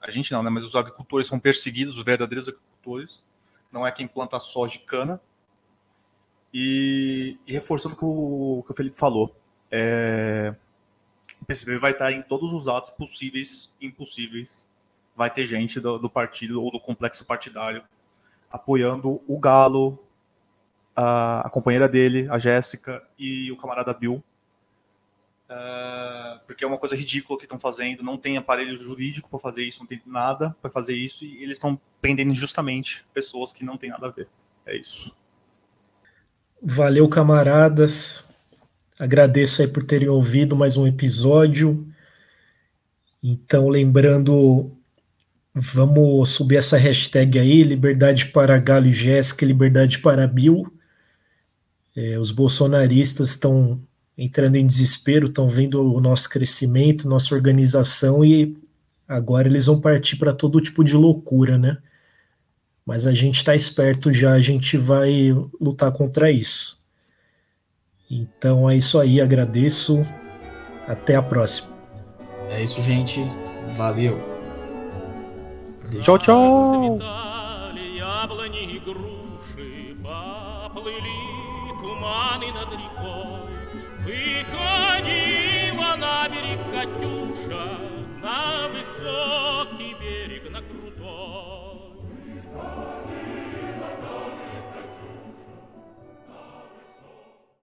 a gente não, né? Mas os agricultores são perseguidos, os verdadeiros agricultores não é quem planta soja e cana. E, e reforçando o que o, que o Felipe falou, é, o PCB vai estar em todos os atos possíveis e impossíveis vai ter gente do, do partido ou do complexo partidário apoiando o Galo, a, a companheira dele, a Jéssica, e o camarada Bill. Uh, porque é uma coisa ridícula que estão fazendo, não tem aparelho jurídico para fazer isso, não tem nada para fazer isso, e eles estão prendendo injustamente pessoas que não têm nada a ver. É isso. Valeu, camaradas. Agradeço aí por terem ouvido mais um episódio. Então, lembrando, vamos subir essa hashtag aí, liberdade para Galo e Jéssica, liberdade para Bill. É, os bolsonaristas estão entrando em desespero, estão vendo o nosso crescimento, nossa organização e agora eles vão partir para todo tipo de loucura, né? Mas a gente está esperto já, a gente vai lutar contra isso. Então é isso aí, agradeço. Até a próxima. É isso, gente. Valeu. Tchau, tchau. Выходила На берег Катюша, на высокий берег.